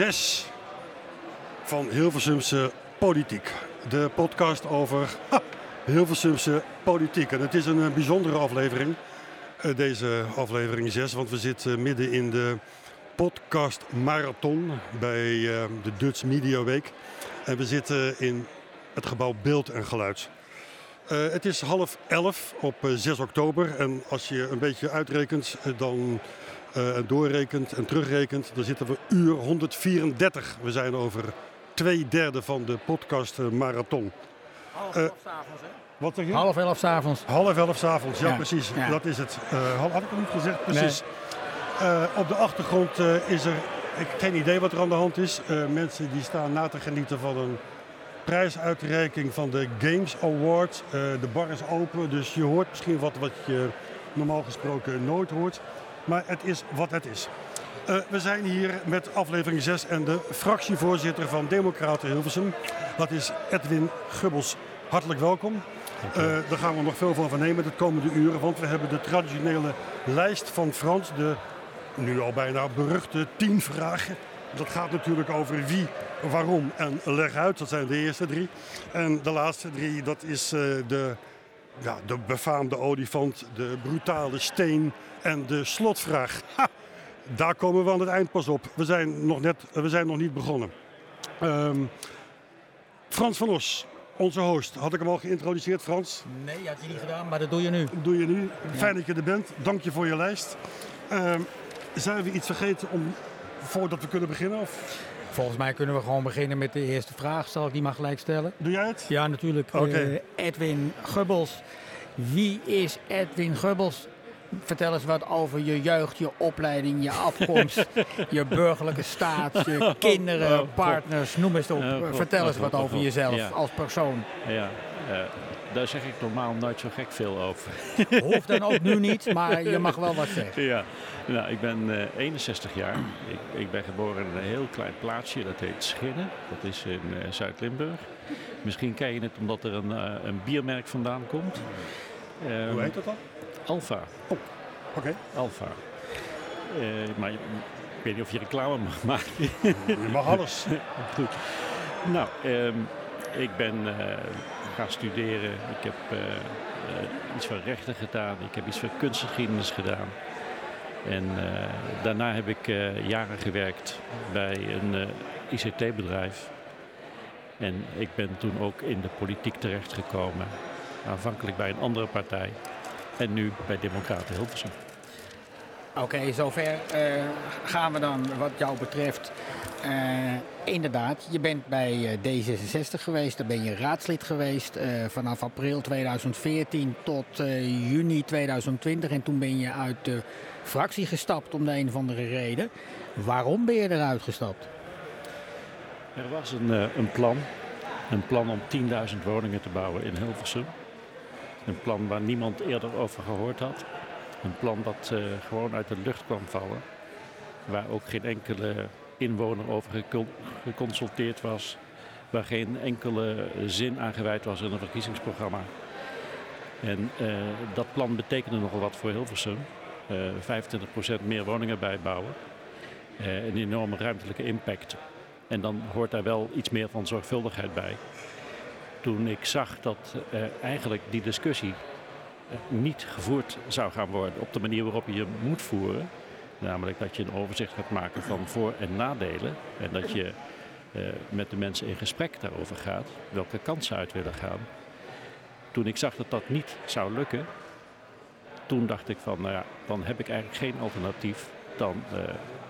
6 van Hilversumse Politiek. De podcast over Hilversumse politiek. En het is een eh, bijzondere aflevering, eh, deze aflevering 6, want we zitten midden in de podcast marathon bij eh, de Dutch Media Week. En we zitten in het gebouw Beeld en Geluid. het is half elf op 6 oktober en als je een beetje uitrekent, dan uh, doorrekent en terugrekent, dan zitten we uur 134. We zijn over twee derde van de podcast uh, marathon. Half elf uh, s'avonds, hè? Wat zeg je? Half elf s'avonds. Half elf s'avonds, ja, ja, precies. Ja. Dat is het. had ik het niet gezegd? Precies. Nee. op de achtergrond is er, ik heb geen idee wat er aan de hand is. mensen die staan na te genieten van een prijsuitreiking van de Games Award. de bar is open, dus je hoort misschien wat wat je normaal gesproken nooit hoort. Maar het is wat het is. Uh, we zijn hier met aflevering 6 en de fractievoorzitter van Democraten Hilversum. Dat is Edwin Gubbels. Hartelijk welkom. Uh, daar gaan we nog veel van vernemen de komende uren. Want we hebben de traditionele lijst van Frans. De nu al bijna beruchte tien vragen. Dat gaat natuurlijk over wie, waarom en leg uit. Dat zijn de eerste drie. En de laatste drie, dat is uh, de, ja, de befaamde olifant, de brutale steen en de slotvraag, ha, daar komen we aan het eind pas op. We zijn nog, net, we zijn nog niet begonnen. Um, Frans van Os, onze host. Had ik hem al geïntroduceerd, Frans? Nee, had je niet gedaan, maar dat doe je nu. Doe je nu. Fijn dat je er bent. Dank je voor je lijst. Um, zijn we iets vergeten om, voordat we kunnen beginnen? Of? Volgens mij kunnen we gewoon beginnen met de eerste vraag. Zal ik die maar gelijk stellen? Doe jij het? Ja, natuurlijk. Okay. Uh, Edwin Gubbels. Wie is Edwin Gubbels? Vertel eens wat over je jeugd, je opleiding, je afkomst, je burgerlijke staat, je kinderen, partners, noem eens op. Vertel eens wat over jezelf als persoon. Ja, uh, daar zeg ik normaal nooit zo gek veel over. Hoeft dan ook nu niet, maar je mag wel wat zeggen. Ja, nou, ik ben uh, 61 jaar. Ik, ik, ben geboren in een heel klein plaatsje, dat heet Schinnen. Dat is in uh, Zuid-Limburg. Misschien ken je het omdat er een, een biermerk vandaan komt. Hoe heet dat dan? Alfa. Oh, oké. Okay. Alfa. Uh, maar ik weet niet of je reclame mag maken. Je mag alles. Goed. Nou, um, ik ben uh, gaan studeren. Ik heb uh, iets van rechten gedaan. Ik heb iets van kunstgeschiedenis gedaan. En daarna heb ik jaren gewerkt bij een ICT-bedrijf. En ik ben toen ook in de politiek terechtgekomen. Aanvankelijk bij een andere partij. En nu bij Democraten Hilversum. Oké, zover gaan we dan wat jou betreft. Uh, inderdaad, je bent bij uh, D66 geweest, daar ben je raadslid geweest vanaf april 2014 tot juni 2020. En toen ben je uit de fractie gestapt om de een of andere reden. Waarom ben je eruit gestapt? Er was een, een plan, een plan om 10.000 woningen te bouwen in Hilversum. Een plan waar niemand eerder over gehoord had. Een plan dat gewoon uit de lucht kwam vallen. Waar ook geen enkele inwoner over geconsulteerd was. Waar geen enkele zin aan gewijd was in een verkiezingsprogramma. En uh, dat plan betekende nogal wat voor Hilversum. Uh, 25% meer woningen bijbouwen. Uh, een enorme ruimtelijke impact. En dan hoort daar wel iets meer van zorgvuldigheid bij toen ik zag dat eigenlijk die discussie niet gevoerd zou gaan worden op de manier waarop je je moet voeren. Namelijk dat je een overzicht gaat maken van voor- en nadelen. En dat je uh, met de mensen in gesprek daarover gaat, welke kansen uit willen gaan. toen ik zag dat dat niet zou lukken, toen dacht ik van, nou ja, dan heb ik eigenlijk geen alternatief dan, uh,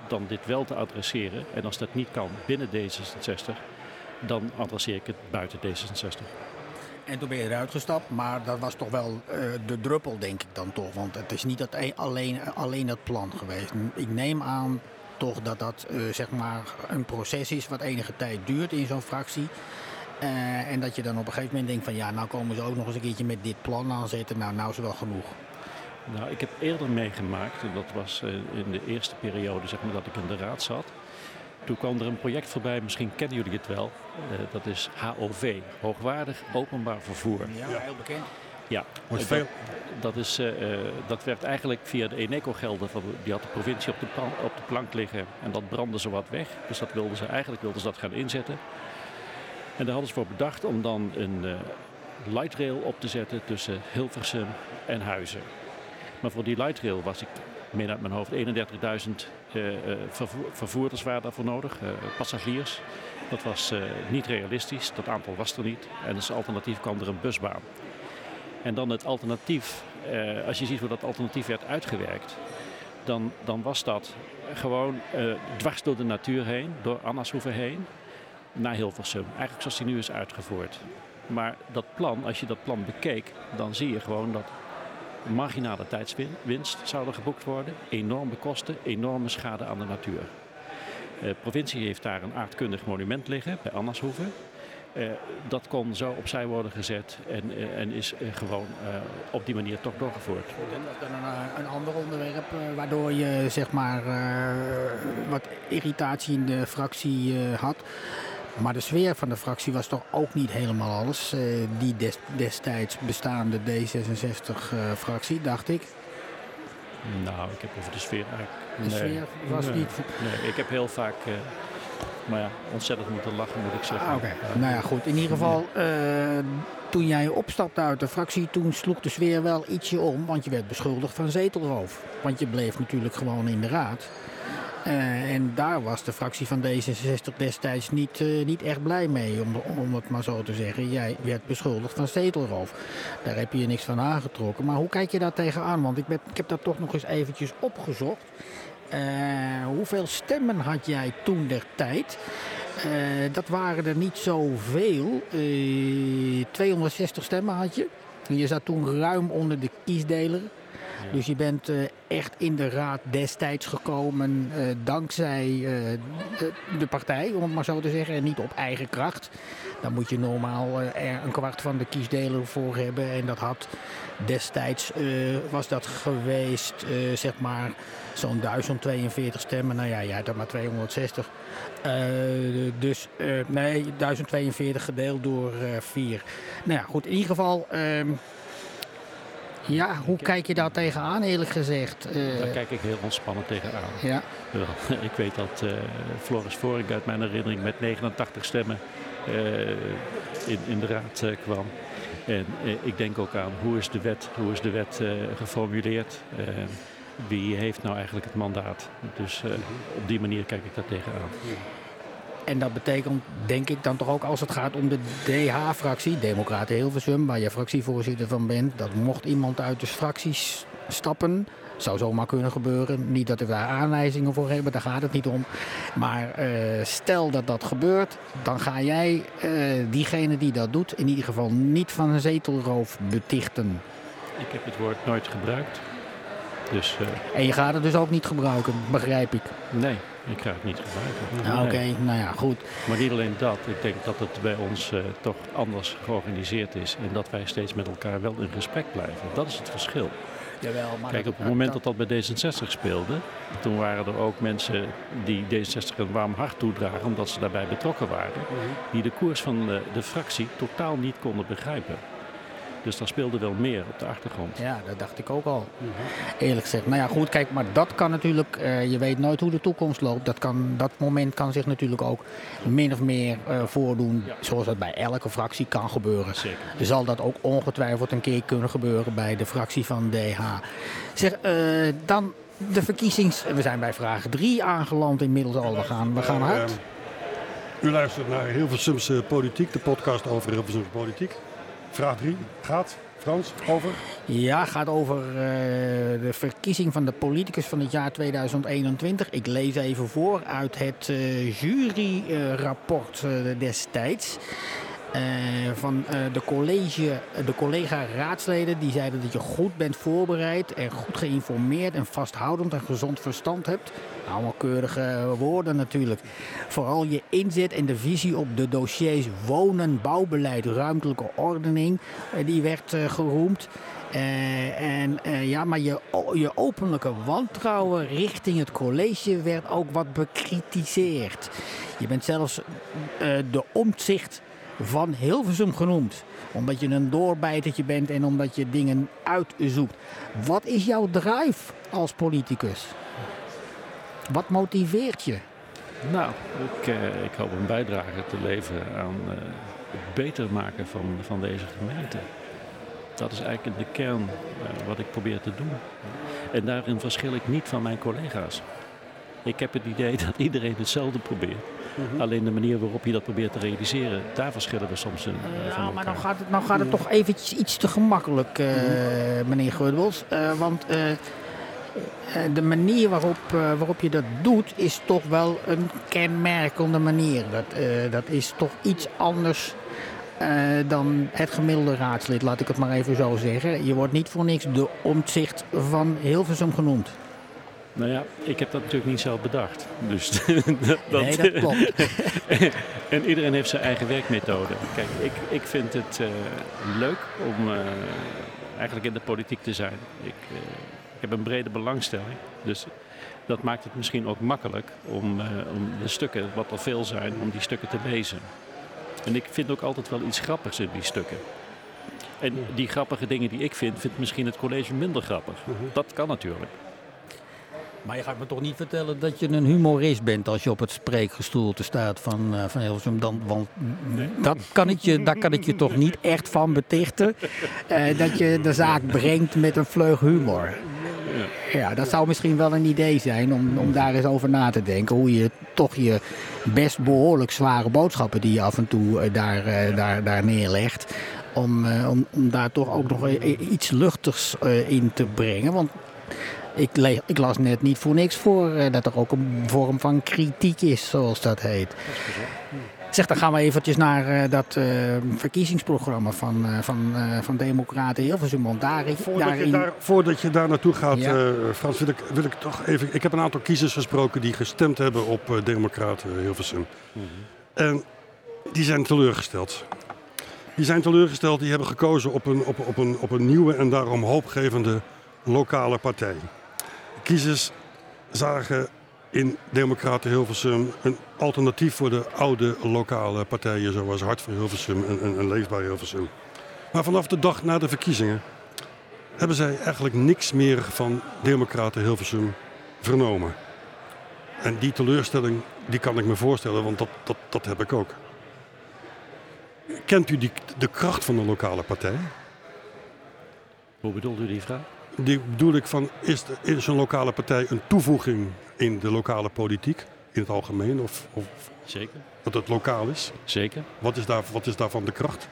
dan dit wel te adresseren. En als dat niet kan binnen D66, dan adresseer ik het buiten D66. En toen ben je eruit gestapt, maar dat was toch wel uh, de druppel, denk ik dan toch. Want het is niet dat alleen, alleen dat plan geweest. Ik neem aan toch dat dat uh, zeg maar een proces is wat enige tijd duurt in zo'n fractie. En dat je dan op een gegeven moment denkt van ja, nou komen ze ook nog eens een keertje met dit plan aanzetten. Nou, nou is wel genoeg. Nou, ik heb eerder meegemaakt, dat was in de eerste periode zeg maar, dat ik in de raad zat. Toen kwam er een project voorbij, misschien kennen jullie het wel. Uh, dat is HOV, Hoogwaardig Openbaar Vervoer. Ja, heel bekend. Ja, dat, veel. Dat, is, uh, dat werd eigenlijk via de Eneco-gelden, die had de provincie op de, plank, op de plank liggen. En dat brandde ze wat weg. Dus dat wilden ze, eigenlijk wilden ze dat gaan inzetten. En daar hadden ze voor bedacht om dan een uh, light rail op te zetten tussen Hilversum en Huizen. Maar voor die light rail was ik, meen uit mijn hoofd, 31.000 uh, vervoer, vervoerders waren daarvoor nodig, passagiers. Dat was niet realistisch, dat aantal was er niet. En als alternatief kwam er een busbaan. En dan het alternatief, als je ziet hoe dat alternatief werd uitgewerkt, dan, dan was dat gewoon dwars door de natuur heen, door Annashoeven heen, naar Hilversum. Eigenlijk zoals die nu is uitgevoerd. Maar dat plan, als je dat plan bekeek, dan zie je gewoon dat marginale tijdswinst zou er geboekt worden, enorme kosten, enorme schade aan de natuur. De provincie heeft daar een aardkundig monument liggen bij Annashoeven. Uh, dat kon zo opzij worden gezet en, uh, en is gewoon op die manier toch doorgevoerd. Dat dan een, een ander onderwerp waardoor je zeg maar wat irritatie in de fractie had. Maar de sfeer van de fractie was toch ook niet helemaal alles. die des, destijds bestaande D66-fractie, dacht ik. Nou, ik heb over de sfeer eigenlijk. De nee, sfeer was nee, niet. Nee, ik heb heel vaak maar ja, ontzettend moeten lachen moet ik zeggen. Ah, Oké, okay. nou ja goed. In ieder geval, uh, toen jij opstapte uit de fractie, toen sloeg de sfeer wel ietsje om. Want je werd beschuldigd van zetelroof. Want je bleef natuurlijk gewoon in de raad. Uh, en daar was de fractie van D66 destijds niet, uh, niet echt blij mee, om, om het maar zo te zeggen. Jij werd beschuldigd van zetelroof. Daar heb je niks van aangetrokken. Maar hoe kijk je daar tegenaan? Want ik, ik heb dat toch nog eens eventjes opgezocht. Uh, hoeveel stemmen had jij toen der tijd? Dat waren er niet zoveel. Uh, 260 stemmen had je. Je zat toen ruim onder de kiesdeler. Dus je bent uh, echt in de raad destijds gekomen uh, dankzij uh, de, de, partij, om het maar zo te zeggen, en niet op eigen kracht. Dan moet je normaal er een kwart van de kiesdeler voor hebben. En dat had destijds, was dat geweest, zeg maar, zo'n 1042 stemmen. Nou ja, jij had er maar 260. dus nee, 1042 gedeeld door 4. Nou ja, goed, in ieder geval... Ja, hoe kijk je daar tegenaan eerlijk gezegd? Uh, daar kijk ik heel ontspannen tegenaan. Ja. ik weet dat uh, Floris Voring uit mijn herinnering met 89 stemmen uh, in, in de raad kwam. En ik denk ook aan hoe is de wet, hoe is de wet geformuleerd? wie heeft nou eigenlijk het mandaat? Dus op die manier kijk ik daar tegenaan. En dat betekent, denk ik dan toch ook als het gaat om de DH-fractie, Democraten Hilversum, waar je fractievoorzitter van bent, dat mocht iemand uit de fracties stappen, zou zomaar kunnen gebeuren. Niet dat we daar aanwijzingen voor hebben, daar gaat het niet om. Maar uh, stel dat dat gebeurt, dan ga jij uh, diegene die dat doet, in ieder geval niet van een zetelroof betichten. Ik heb het woord nooit gebruikt. Dus, uh... En je gaat het dus ook niet gebruiken, begrijp ik. Nee, ik ga het niet gebruiken. Ah, Oké, okay, nou ja, goed. Maar niet alleen dat. Ik denk dat het bij ons uh, toch anders georganiseerd is. En dat wij steeds met elkaar wel in gesprek blijven. Dat is het verschil. Jawel, maar Kijk, op het moment dat dat bij D66 speelde, toen waren er ook mensen die D66 een warm hart toedragen, omdat ze daarbij betrokken waren, die de koers van de, de fractie totaal niet konden begrijpen. Dus daar speelde wel meer op de achtergrond. Ja, dat dacht ik ook al. Mm-hmm. Eerlijk gezegd. Nou ja, goed, kijk, maar dat kan natuurlijk, uh, je weet nooit hoe de toekomst loopt. Dat, kan, dat moment kan zich natuurlijk ook min of meer uh, voordoen, ja. zoals dat bij elke fractie kan gebeuren. Zeker. Er zal dat ook ongetwijfeld een keer kunnen gebeuren bij de fractie van DH. Zeg, uh, dan de verkiezings... We zijn bij vraag 3 aangeland inmiddels al. We gaan, we gaan hard. U luistert naar Hilversumse Politiek, de podcast over Hilversumse Politiek. Vraag 3 gaat, Frans, over? Ja, gaat over uh, de verkiezing van de politicus van het jaar 2021. Ik lees even voor uit het uh, juryrapport uh, destijds. Uh, van uh, de, college, de collega-raadsleden die zeiden dat je goed bent voorbereid en goed geïnformeerd en vasthoudend en gezond verstand hebt. Allemaal keurige woorden natuurlijk. Vooral je inzet en de visie op de dossiers wonen, bouwbeleid, ruimtelijke ordening, die werd geroemd. en ja, maar je, je openlijke wantrouwen richting het college werd ook wat bekritiseerd. Je bent zelfs de omzicht van Hilversum genoemd. Omdat je een doorbijtertje bent en omdat je dingen uitzoekt. Wat is jouw drive als politicus? Wat motiveert je? Nou, ik, uh, ik hoop een bijdrage te leveren aan uh, het beter maken van, van deze gemeente. Dat is eigenlijk de kern uh, wat ik probeer te doen. En daarin verschil ik niet van mijn collega's. Ik heb het idee dat iedereen hetzelfde probeert. Mm-hmm. Alleen de manier waarop je dat probeert te realiseren, daar verschillen we soms in. Uh, ja, maar nou gaat het, nou gaat het toch eventjes iets te gemakkelijk, uh, mm-hmm. meneer Geurdels. Uh, want de manier waarop, waarop je dat doet, is toch wel een kenmerkende manier. Dat, dat is toch iets anders dan het gemiddelde raadslid, laat ik het maar even zo zeggen. Je wordt niet voor niks de omzicht van Hilversum genoemd. Nou ja, ik heb dat natuurlijk niet zelf bedacht. Dus dat, nee, dat klopt. en iedereen heeft zijn eigen werkmethode. Kijk, ik, ik vind het uh, leuk om uh, eigenlijk in de politiek te zijn. Ik, uh, ik heb een brede belangstelling. Dus dat maakt het misschien ook makkelijk om, om de stukken, wat er veel zijn, om die stukken te lezen. En ik vind ook altijd wel iets grappigs in die stukken. En die grappige dingen die ik vind, vindt misschien het college minder grappig. Dat kan natuurlijk. Maar je gaat me toch niet vertellen dat je een humorist bent als je op het spreekgestoelte staat van, uh, van Hilversum. Dan, want dat kan ik je, daar kan ik je toch niet echt van betichten. Uh, dat je de zaak brengt met een vleug humor. Ja, dat zou misschien wel een idee zijn om, om daar eens over na te denken. Hoe je toch je best behoorlijk zware boodschappen die je af en toe uh, daar, daar, daar neerlegt. Om, om, om daar toch ook nog iets luchtigs in te brengen. Want ik, ik, las net niet voor niks voor uh, dat er ook een vorm van kritiek is, zoals dat heet. Zeg, dan gaan we eventjes naar uh, dat uh, verkiezingsprogramma van, van, van Democraten Hilversum. Want daar, voordat, daarin... je daar, voordat je daar naartoe gaat, ja. Frans, wil ik, wil ik toch even... Ik heb een aantal kiezers gesproken die gestemd hebben op Democraten Hilversum. Mm -hmm. En die zijn teleurgesteld. Die zijn teleurgesteld, die hebben gekozen op een, op, op, een, op een nieuwe en daarom hoopgevende lokale partij kiezers zagen in Democraten Hilversum een alternatief voor de oude lokale partijen zoals Hart voor Hilversum en, en, Leefbaar Hilversum. Maar vanaf de dag na de verkiezingen hebben zij eigenlijk niks meer van Democraten Hilversum vernomen. En die teleurstelling die kan ik me voorstellen, want dat, dat, dat heb ik ook. Kent u de kracht van de lokale partij? Hoe bedoelt u die vraag? Die bedoel ik van, is, is een lokale partij een toevoeging in de lokale politiek? In het algemeen? Of, of Zeker. Dat het lokaal is? Zeker. Wat is, daar, wat is daarvan de kracht?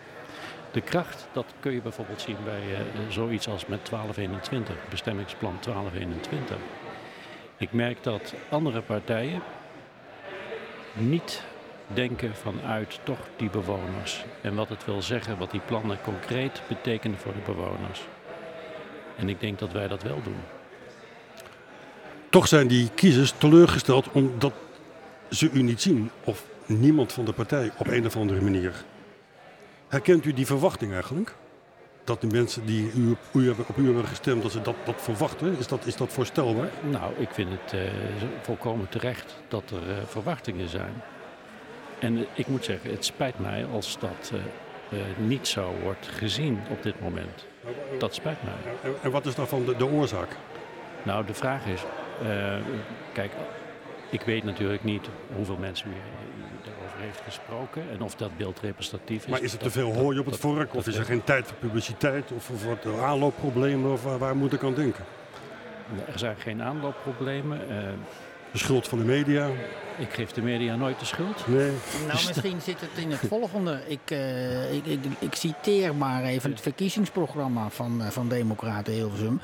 De kracht, dat kun je bijvoorbeeld zien bij uh, zoiets als met 1221, bestemmingsplan 1221. Ik merk dat andere partijen niet denken vanuit toch die bewoners. En wat het wil zeggen, wat die plannen concreet betekenen voor de bewoners. En ik denk dat wij dat wel doen. Toch zijn die kiezers teleurgesteld omdat ze u niet zien. Of niemand van de partij op een of andere manier. Herkent u die verwachting eigenlijk? Dat de mensen die u, u op u hebben gestemd, dat ze dat, dat verwachten? Is dat, is dat voorstelbaar? Nou, ik vind het uh, volkomen terecht dat er uh, verwachtingen zijn. En ik moet zeggen, het spijt mij als dat niet zo wordt gezien op dit moment. Dat spijt mij. En wat is daarvan de, de oorzaak? Nou, de vraag is, uh, kijk, ik weet natuurlijk niet hoeveel mensen u daarover heeft gesproken en of dat beeld representatief is. Maar is het te veel hooi op het vork of is er geen tijd voor publiciteit of, of wat aanloopproblemen of waar, waar, moet ik aan denken? Er zijn geen aanloopproblemen. Uh, de schuld van de media. Ik geef de media nooit de schuld. Nee. Nou, misschien zit het in het volgende. Ik, uh, ik, ik, ik, citeer maar even het verkiezingsprogramma van, uh, van Democraten Hilversum.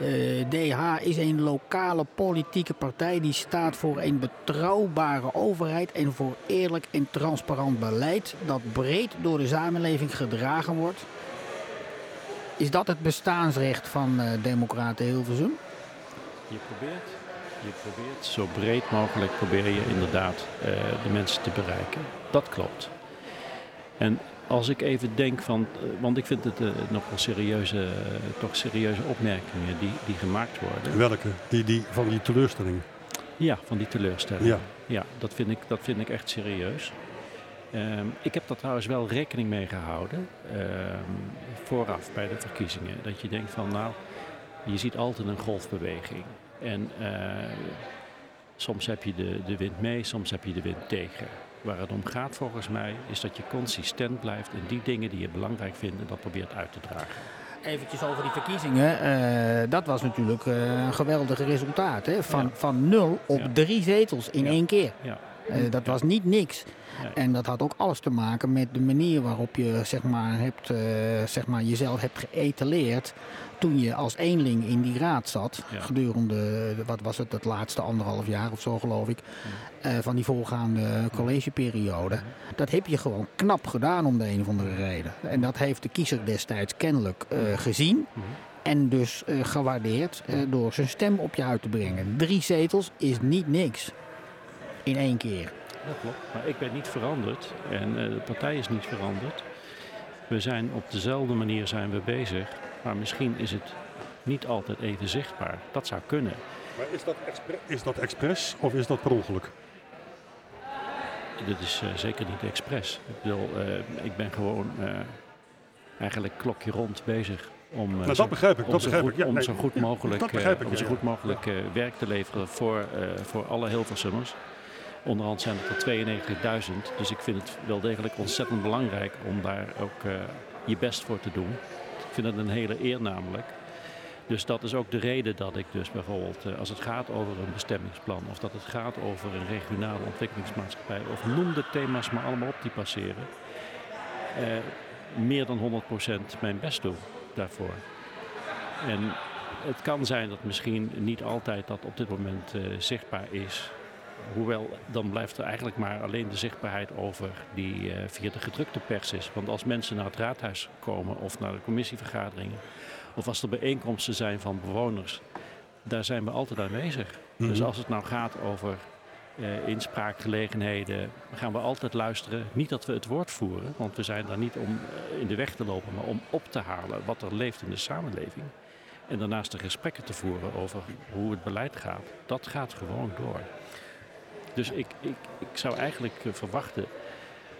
Uh, DH is een lokale politieke partij die staat voor een betrouwbare overheid en voor eerlijk en transparant beleid dat breed door de samenleving gedragen wordt. Is dat het bestaansrecht van Democraten Hilversum? Je probeert je probeert zo breed mogelijk probeer je inderdaad uh, de mensen te bereiken. Dat klopt. En als ik even denk van, uh, want ik vind het uh, nogal serieuze, toch serieuze opmerkingen die, die gemaakt worden. Welke? Die, die, van die teleurstelling? Ja, van die teleurstelling. Ja, ja dat, vind ik, dat vind ik echt serieus. Um, ik heb daar trouwens wel rekening mee gehouden um, vooraf bij de verkiezingen. Dat je denkt van nou, je ziet altijd een golfbeweging. En uh, soms heb je de, de wind mee, soms heb je de wind tegen. Waar het om gaat volgens mij is dat je consistent blijft in die dingen die je belangrijk vindt en dat probeert uit te dragen. Eventjes over die verkiezingen. Uh, dat was natuurlijk uh, een geweldig resultaat. Hè? Van, ja. van nul op ja. drie zetels in ja. één keer. Uh, dat was niet niks. En dat had ook alles te maken met de manier waarop je zeg maar, hebt, zeg maar, jezelf hebt geëtaleerd toen je als eenling in die raad zat, ja. gedurende, wat was het, het laatste anderhalf jaar of zo geloof ik, ja. uh, van die voorgaande collegeperiode. Ja. Dat heb je gewoon knap gedaan om de een of andere reden. En dat heeft de kiezer destijds kennelijk uh, gezien. En dus uh, gewaardeerd door zijn stem op je uit te brengen. Drie zetels is niet niks. In één keer. Dat klopt. Maar ik ben niet veranderd. En de partij is niet veranderd. We zijn op dezelfde manier zijn we bezig. Maar misschien is het niet altijd even zichtbaar. Dat zou kunnen. Maar is dat, is dat expres of is dat per ongeluk? Dit is uh, zeker niet expres. Ik, bedoel, uh, ik ben gewoon uh, eigenlijk klokje rond bezig om, nou, dat begrijp ik, om, zo, goed, ik. Ja, om nee, zo goed mogelijk, ik, om zo goed mogelijk ja. werk te leveren voor, voor alle Hilversummers. Onderhand zijn het er 92.000. Dus ik vind het wel degelijk ontzettend belangrijk om daar ook je best voor te doen. Vind het een hele eer namelijk. Dus dat is ook de reden dat ik dus bijvoorbeeld, als het gaat over een bestemmingsplan of dat het gaat over een regionale ontwikkelingsmaatschappij of noem de thema's maar allemaal op die passeren, eh, meer dan 100% mijn best doe daarvoor. En het kan zijn dat misschien niet altijd dat op dit moment uh, zichtbaar is. Hoewel, dan blijft er eigenlijk maar alleen de zichtbaarheid over die uh, via de gedrukte pers is. Want als mensen naar het raadhuis komen of naar de commissievergaderingen... of als er bijeenkomsten zijn van bewoners, daar zijn we altijd aanwezig. Mm -hmm. Dus als het nou gaat over uh, inspraakgelegenheden, gaan we altijd luisteren. Niet dat we het woord voeren, want we zijn daar niet om uh, in de weg te lopen... maar om op te halen wat er leeft in de samenleving. En daarnaast de gesprekken te voeren over hoe het beleid gaat. Dat gaat gewoon door. Dus ik, ik, ik zou eigenlijk uh, verwachten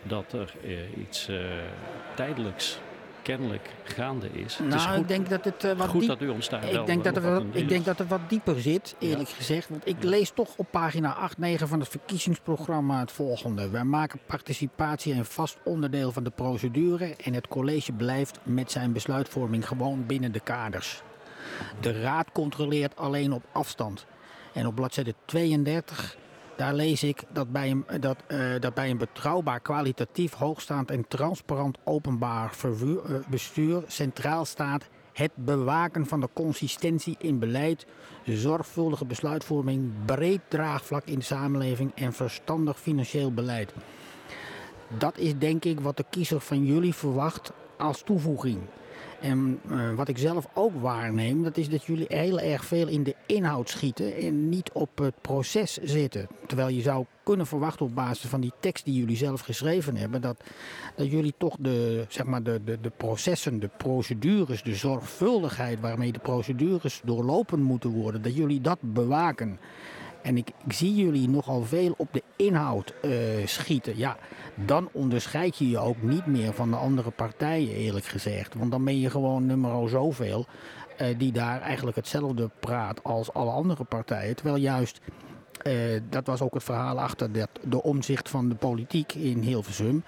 dat er uh, iets uh, tijdelijks kennelijk gaande is. Nou, het is goed, ik denk dat het uh, wat goed diep... dat u ons daar ik wel denk dat, wat er, in ik denk dat het wat dieper zit, eerlijk ja. gezegd. Want ik ja. lees toch op pagina 8, 9 van het verkiezingsprogramma het volgende. Wij maken participatie een vast onderdeel van de procedure en het college blijft met zijn besluitvorming gewoon binnen de kaders. De raad controleert alleen op afstand. En op bladzijde 32 daar lees ik dat bij, een, dat, uh, dat bij een betrouwbaar, kwalitatief, hoogstaand en transparant openbaar uh, bestuur centraal staat het bewaken van de consistentie in beleid, zorgvuldige besluitvorming, breed draagvlak in de samenleving en verstandig financieel beleid. Dat is denk ik wat de kiezer van jullie verwacht als toevoeging. En uh, wat ik zelf ook waarneem, dat is dat jullie heel erg veel in de inhoud schieten en niet op het proces zitten. Terwijl je zou kunnen verwachten op basis van die tekst die jullie zelf geschreven hebben, dat, dat jullie toch de, zeg maar de, de, de processen, de procedures, de zorgvuldigheid waarmee de procedures doorlopen moeten worden, dat jullie dat bewaken. En ik, ik, zie jullie nogal veel op de inhoud uh, schieten. Ja, dan onderscheid je je ook niet meer van de andere partijen, eerlijk gezegd. Want dan ben je gewoon nummer zoveel uh, die daar eigenlijk hetzelfde praat als alle andere partijen. Terwijl juist, uh, dat was ook het verhaal achter dat, de omzicht van de politiek in Hilversum,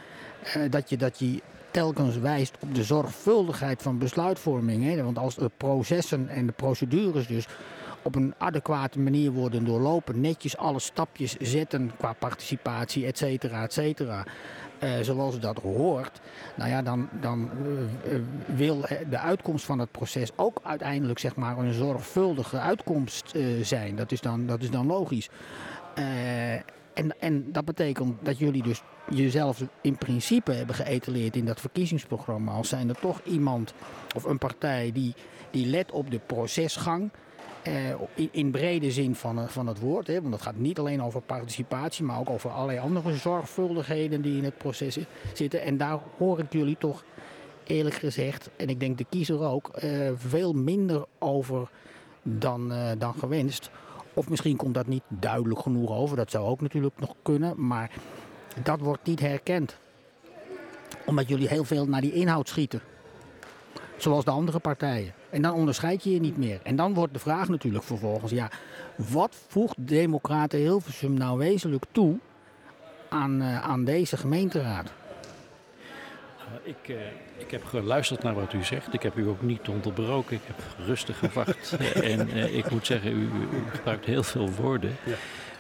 dat je dat je telkens wijst op de zorgvuldigheid van besluitvorming. Hè? Want als de processen en de procedures dus op een adequate manier worden doorlopen. Netjes alle stapjes zetten qua participatie, et cetera, et cetera. Uh, zoals dat hoort, nou ja, dan, dan uh, wil de uitkomst van het proces ook uiteindelijk zeg maar, een zorgvuldige uitkomst zijn. Dat is dan, dat is dan logisch. en, en dat betekent dat jullie dus jezelf in principe hebben geëtaleerd in dat verkiezingsprogramma. Als zijn er toch iemand of een partij die, die let op de procesgang. Uh, in, brede zin van, van het woord. Hè, want het gaat niet alleen over participatie, maar ook over allerlei andere zorgvuldigheden die in het proces zitten. En daar hoor ik jullie toch eerlijk gezegd, en ik denk de kiezer ook, uh, veel minder over dan, dan gewenst. Of misschien komt dat niet duidelijk genoeg over, dat zou ook natuurlijk nog kunnen. Maar dat wordt niet herkend. Omdat jullie heel veel naar die inhoud schieten. Zoals de andere partijen. En dan onderscheid je je niet meer. En dan wordt de vraag natuurlijk vervolgens, ja, wat voegt Democraten Hilversum nou wezenlijk toe aan, uh, aan deze gemeenteraad? Ik, uh, ik heb geluisterd naar wat u zegt. Ik heb u ook niet onderbroken. Ik heb rustig gewacht. en uh, ik moet zeggen, u, u, gebruikt heel veel woorden. Ja.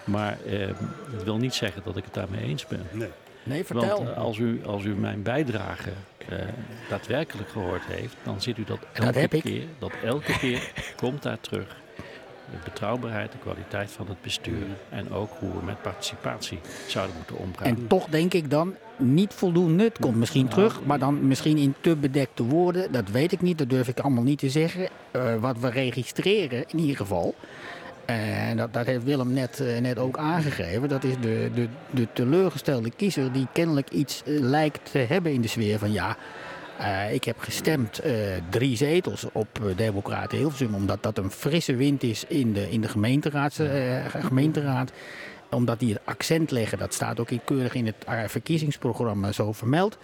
Maar dat wil niet zeggen dat ik het daarmee eens ben. Nee. Nee, vertel. Want als, u, als u mijn bijdrage uh, daadwerkelijk gehoord heeft, dan ziet u dat elke dat keer, dat elke keer komt daar terug. De betrouwbaarheid, de kwaliteit van het bestuur en ook hoe we met participatie zouden moeten omgaan. En toch denk ik dan niet voldoende. Het komt misschien nou, terug, maar dan misschien in te bedekte woorden. Dat weet ik niet, dat durf ik allemaal niet te zeggen. Uh, wat we registreren in ieder geval, en dat, dat heeft Willem net, uh, net ook aangegeven. Dat is de, de, de teleurgestelde kiezer die kennelijk iets uh, lijkt te hebben in de sfeer van ja. Uh, ik heb gestemd drie zetels op Democraten Hilversum, omdat dat een frisse wind is in de, in de gemeenteraad, gemeenteraad. Omdat die het accent leggen, dat staat ook keurig in het verkiezingsprogramma zo vermeld.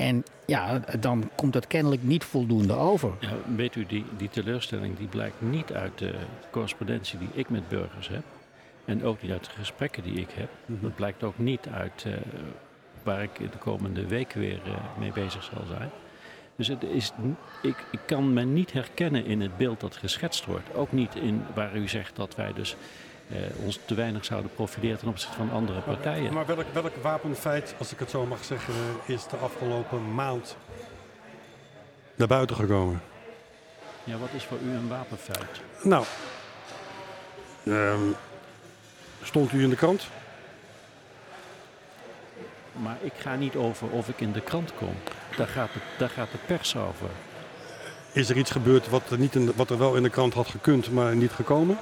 En ja, dan komt het kennelijk niet voldoende over. Ja, weet u, die, die teleurstelling die blijkt niet uit de correspondentie die ik met burgers heb. En ook niet uit de gesprekken die ik heb. Mm Dat blijkt ook niet uit uh, waar ik de komende weken weer uh, mee bezig zal zijn. Dus het is, ik, ik kan me niet herkennen in het beeld dat geschetst wordt. Ook niet in waar u zegt dat wij dus eh, ons te weinig zouden profileren ten opzichte van andere partijen. Maar welk, welk wapenfeit, als ik het zo mag zeggen, is de afgelopen maand naar buiten gekomen? Ja, wat is voor u een wapenfeit? Nou, um, stond u in de krant? Maar ik ga niet over of ik in de krant kom. Daar gaat de, daar gaat de pers over. Is er iets gebeurd wat er, niet in de, wat er wel in de krant had gekund, maar niet gekomen?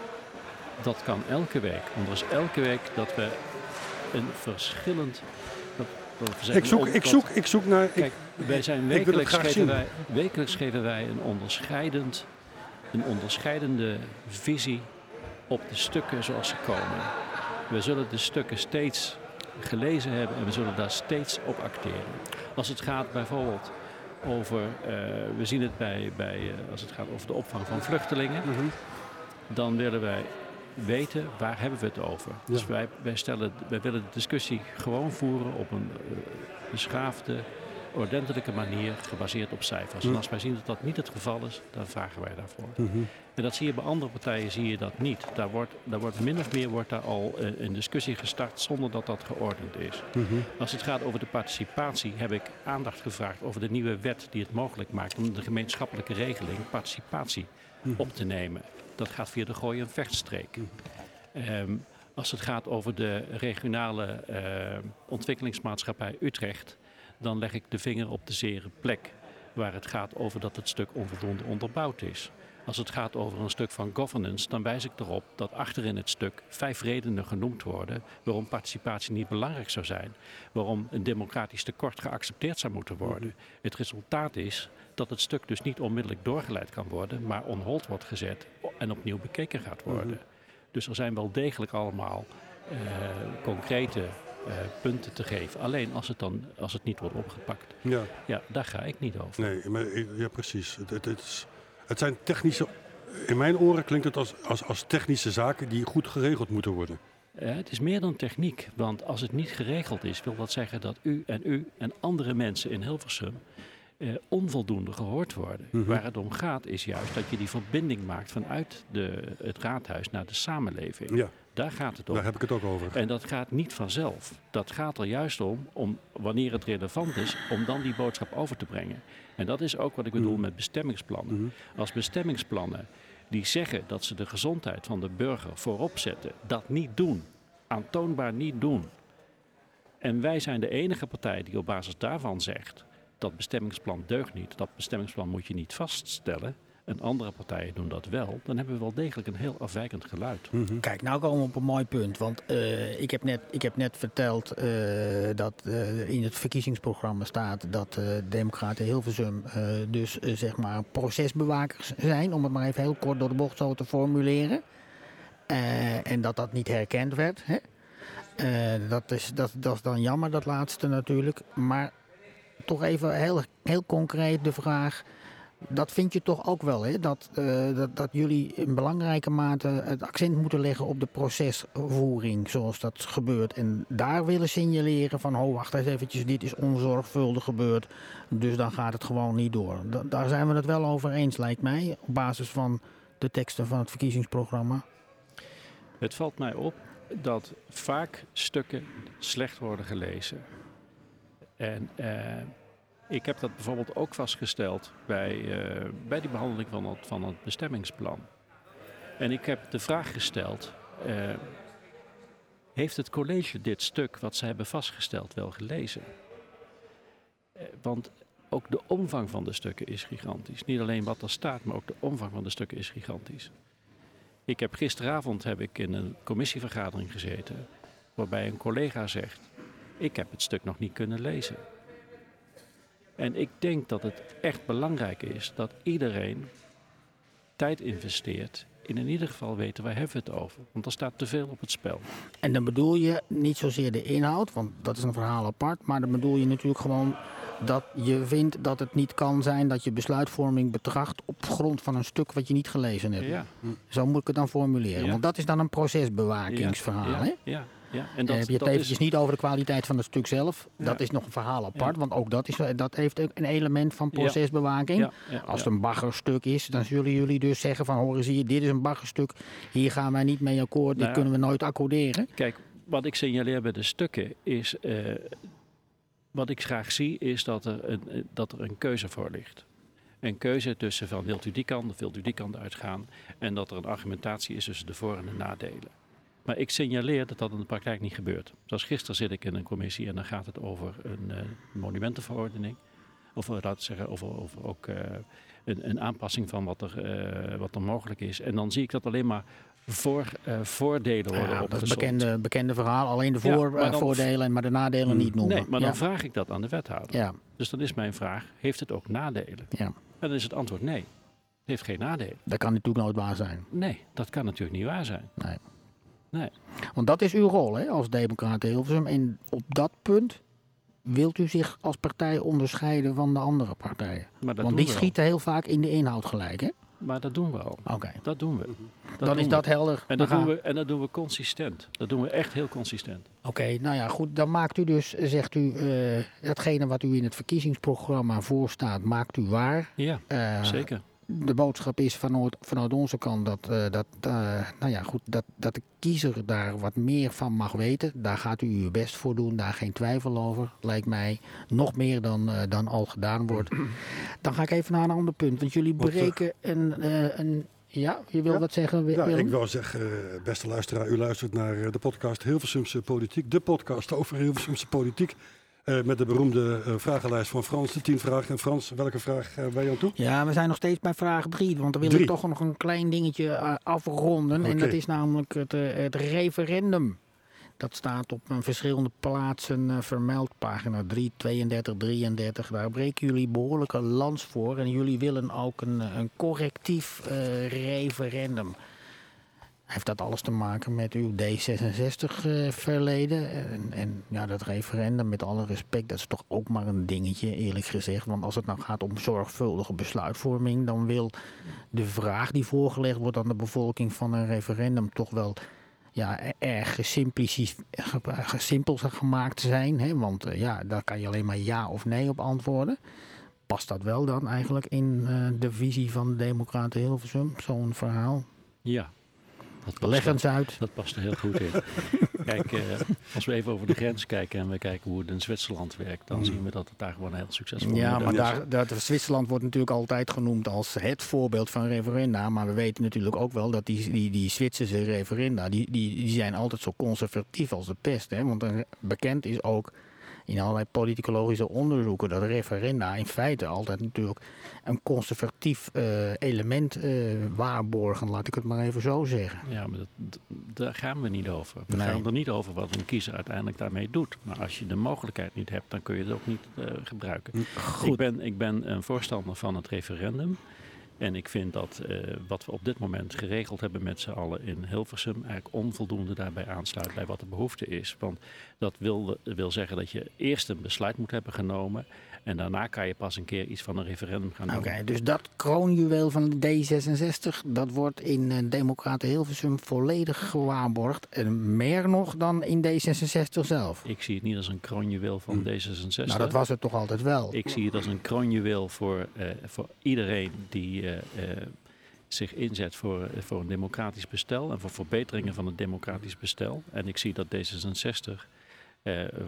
Dat kan elke week. Want is elke week dat we een verschillend. ik, zoek, ik, zoek, ik zoek naar. Kijk, wij zijn wekelijks, geven wij, wekelijks geven wij een, onderscheidend, een onderscheidende visie op de stukken zoals ze komen. We zullen de stukken steeds gelezen hebben en we zullen daar steeds op acteren. Als het gaat bijvoorbeeld over, uh, we zien het bij, bij uh, als het gaat over de opvang van vluchtelingen, mm -hmm. dan willen wij weten waar hebben we het over. Dus wij, wij, stellen, wij willen de discussie gewoon voeren op een uh, beschaafde, ordentelijke manier gebaseerd op cijfers. En als wij zien dat dat niet het geval is, dan vragen wij daarvoor. Mhm. En dat zie je bij andere partijen zie je dat niet. Daar wordt, daar wordt min of meer wordt daar al uh, een discussie gestart zonder dat dat geordend is. Mhm. Als het gaat over de participatie heb ik aandacht gevraagd over de nieuwe wet die het mogelijk maakt om de gemeenschappelijke regeling participatie mhm. op te nemen. Dat gaat via de Gooi- en Vechtstreek. Um, als het gaat over de regionale uh, ontwikkelingsmaatschappij Utrecht, dan leg ik de vinger op de zere plek. Waar het gaat over dat het stuk onvoldoende onderbouwd is. Als het gaat over een stuk van governance, dan wijs ik erop dat achterin het stuk vijf redenen genoemd worden waarom participatie niet belangrijk zou zijn. Waarom een democratisch tekort geaccepteerd zou moeten worden. Het resultaat is dat het stuk dus niet onmiddellijk doorgeleid kan worden, maar on hold wordt gezet en opnieuw bekeken gaat worden. Mhm. Dus er zijn wel degelijk allemaal uh, concrete uh, punten te geven. Alleen als het, dan, als het niet wordt opgepakt. Ja. ja, daar ga ik niet over. Nee, maar, ja, precies. Het, het, het, is, het zijn technische. In mijn oren klinkt het als, als, als technische zaken die goed geregeld moeten worden. Uh, het is meer dan techniek, want als het niet geregeld is, wil dat zeggen dat u en u en andere mensen in Hilversum uh, onvoldoende gehoord worden. Mhm. Waar het om gaat is juist dat je die verbinding maakt vanuit de, het raadhuis naar de samenleving. Ja. Daar gaat het om. Daar heb ik het ook over. En dat gaat niet vanzelf. Dat gaat er juist om, om wanneer het relevant is, om dan die boodschap over te brengen. En dat is ook wat ik bedoel mhm. met bestemmingsplannen. Mhm. Als bestemmingsplannen die zeggen dat ze de gezondheid van de burger voorop zetten, dat niet doen, aantoonbaar niet doen. En wij zijn de enige partij die op basis daarvan zegt dat bestemmingsplan deugt niet, dat bestemmingsplan moet je niet vaststellen en andere partijen doen dat wel, dan hebben we wel degelijk een heel afwijkend geluid. Mhm. Kijk, nou komen we op een mooi punt. Want uh, ik, heb net, ik heb net verteld uh, dat uh, in het verkiezingsprogramma staat dat Democraten Hilversum dus zeg maar procesbewakers zijn, om het maar even heel kort door de bocht zo te formuleren. en dat dat niet herkend werd. Hè? dat, is, dat, dat is dan jammer, dat laatste natuurlijk. Maar toch even heel, heel concreet de vraag dat vind je toch ook wel, hè? Dat, uh, dat, dat jullie in belangrijke mate het accent moeten leggen op de procesvoering, zoals dat gebeurt. En daar willen signaleren van, oh wacht eens eventjes, dit is onzorgvuldig gebeurd, dus dan gaat het gewoon niet door. daar zijn we het wel over eens, lijkt mij, op basis van de teksten van het verkiezingsprogramma. Het valt mij op dat vaak stukken slecht worden gelezen. En... Uh, ik heb dat bijvoorbeeld ook vastgesteld bij, uh, bij die behandeling van het, van het bestemmingsplan. En ik heb de vraag gesteld: uh, heeft het college dit stuk wat ze hebben vastgesteld wel gelezen? Uh, want ook de omvang van de stukken is gigantisch. Niet alleen wat er staat, maar ook de omvang van de stukken is gigantisch. Ik heb gisteravond heb ik in een commissievergadering gezeten, waarbij een collega zegt: Ik heb het stuk nog niet kunnen lezen. En ik denk dat het echt belangrijk is dat iedereen tijd investeert in in ieder geval weten waar hebben we het over. Want er staat te veel op het spel. En dan bedoel je niet zozeer de inhoud, want dat is een verhaal apart. Maar dan bedoel je natuurlijk gewoon dat je vindt dat het niet kan zijn dat je besluitvorming betracht op grond van een stuk wat je niet gelezen hebt. Ja. Zo moet ik het dan formuleren. Want dat is dan een procesbewakingsverhaal. Ja. Hè? ja. Ja, en dat, heb je het eventjes is... niet over de kwaliteit van het stuk zelf. Dat is nog een verhaal apart, want ook dat, is, dat heeft een element van procesbewaking. Als het een baggerstuk is, dan zullen jullie dus zeggen van horen zie je, dit is een baggerstuk. Hier gaan wij niet mee akkoord, dit nou kunnen we nooit accorderen. Kijk, wat ik signaleer bij de stukken is, uh, wat ik graag zie, is dat er, een, eh, dat er een keuze voor ligt een keuze tussen van wilt u die kant of wilt u die kant uitgaan. En dat er een argumentatie is tussen de voor- en de nadelen. Maar ik signaleer dat dat in de praktijk niet gebeurt. Zoals gisteren zit ik in een commissie en dan gaat het over een uh, monumentenverordening. Of uh, laten zeggen, over, over ook uh, een, een, aanpassing van wat er, wat er mogelijk is. En dan zie ik dat alleen maar voor, voordelen worden ja, Dat is een bekende, bekende verhaal. Alleen de voor, ja, maar voordelen, maar de nadelen niet noemen. Nee, maar dan vraag ik dat aan de wethouder. Ja. Dus dan is mijn vraag, heeft het ook nadelen? Ja. En dan is het antwoord nee. Het heeft geen nadelen. Dat kan natuurlijk nooit waar zijn. Nee, dat kan natuurlijk niet waar zijn. Nee. Nee. Want dat is uw rol hè, als Democraat Hilversum. En op dat punt wilt u zich als partij onderscheiden van de andere partijen. Want die schieten heel vaak in de inhoud gelijk, hè? Maar dat doen we al. Oké. Dat doen we. Dat dan is dat helder. En dat, doen we, en dat doen we consistent. Dat doen we echt heel consistent. Oké, nou ja, goed. Dan maakt u dus, zegt u, uh, datgene wat u in het verkiezingsprogramma voorstaat, maakt u waar. Ja, uh, zeker de boodschap is vanuit, vanuit onze kant dat, uh, dat, uh, nou ja, goed, dat, dat de kiezer daar wat meer van mag weten. Daar gaat u uw best voor doen, daar geen twijfel over, lijkt mij. Nog meer dan, uh, dan al gedaan wordt. Dan ga ik even naar een ander punt, want jullie breken een, een ja, je wil ja. wat zeggen? Ja, ik wil zeggen, beste luisteraar, u luistert naar de podcast Hilversumse Politiek. De podcast over Hilversumse Politiek. Uh, met de beroemde uh, vragenlijst van Frans, de tien vragen. En Frans, welke vraag uh, ben je aan toe? Ja, we zijn nog steeds bij vraag drie. Want dan wil drie. ik toch nog een klein dingetje afronden. Okay. En dat is namelijk het, het, referendum. Dat staat op verschillende plaatsen vermeld. Pagina 3, 32, 33. Daar breken jullie behoorlijke lans voor. En jullie willen ook een, een correctief referendum. Heeft dat alles te maken met uw D66-verleden? Eh, en, en, ja, dat referendum, met alle respect, dat is toch ook maar een dingetje, eerlijk gezegd. Want als het nou gaat om zorgvuldige besluitvorming, dan wil de vraag die voorgelegd wordt aan de bevolking van een referendum toch wel ja, e-, erg gesimpeld gemaakt zijn. Hè? Want uh, ja, daar kan je alleen maar ja of nee op antwoorden. past dat wel dan eigenlijk in de visie van de Democraten Hilversum, zo'n verhaal? Ja, dat Leg eens uit. Dat past er heel goed in. Kijk, uh, als we even over de grens kijken en we kijken hoe het in Zwitserland werkt, dan mm. zien we dat het daar gewoon heel succesvol is. Ja, maar daar, dat, Zwitserland wordt natuurlijk altijd genoemd als het voorbeeld van referenda. Maar we weten natuurlijk ook wel dat die, die, die Zwitserse referenda, die, die, die zijn altijd zo conservatief als de pest. Hè? Want bekend is ook in allerlei politicologische onderzoeken dat referenda in feite altijd natuurlijk een conservatief uh, element uh, waarborgen, laat ik het maar even zo zeggen. Ja, maar dat, daar gaan we niet over. We gaan er niet over wat een kiezer uiteindelijk daarmee doet. Maar als je de mogelijkheid niet hebt, dan kun je het ook niet uh, gebruiken. Goed. Ik, ben, ik ben een voorstander van het referendum. En ik vind dat uh, wat we op dit moment geregeld hebben met z'n allen in Hilversum eigenlijk onvoldoende daarbij aansluit bij wat de behoefte is. Want dat wil, wil zeggen dat je eerst een besluit moet hebben genomen. En daarna kan je pas een keer iets van een referendum gaan doen. Oké, dus dat kroonjuweel van de D66, dat wordt in uh, Democraten Hilversum volledig gewaarborgd. En meer nog dan in D66 zelf. Ik zie het niet als een kroonjuweel van hm. D66. Nou, dat was het toch altijd wel. Ik zie het als een kroonjuweel voor, uh, voor iedereen die... Uh, zich inzet voor, voor een democratisch bestel en voor verbeteringen van het democratisch bestel. En ik zie dat D66 uh,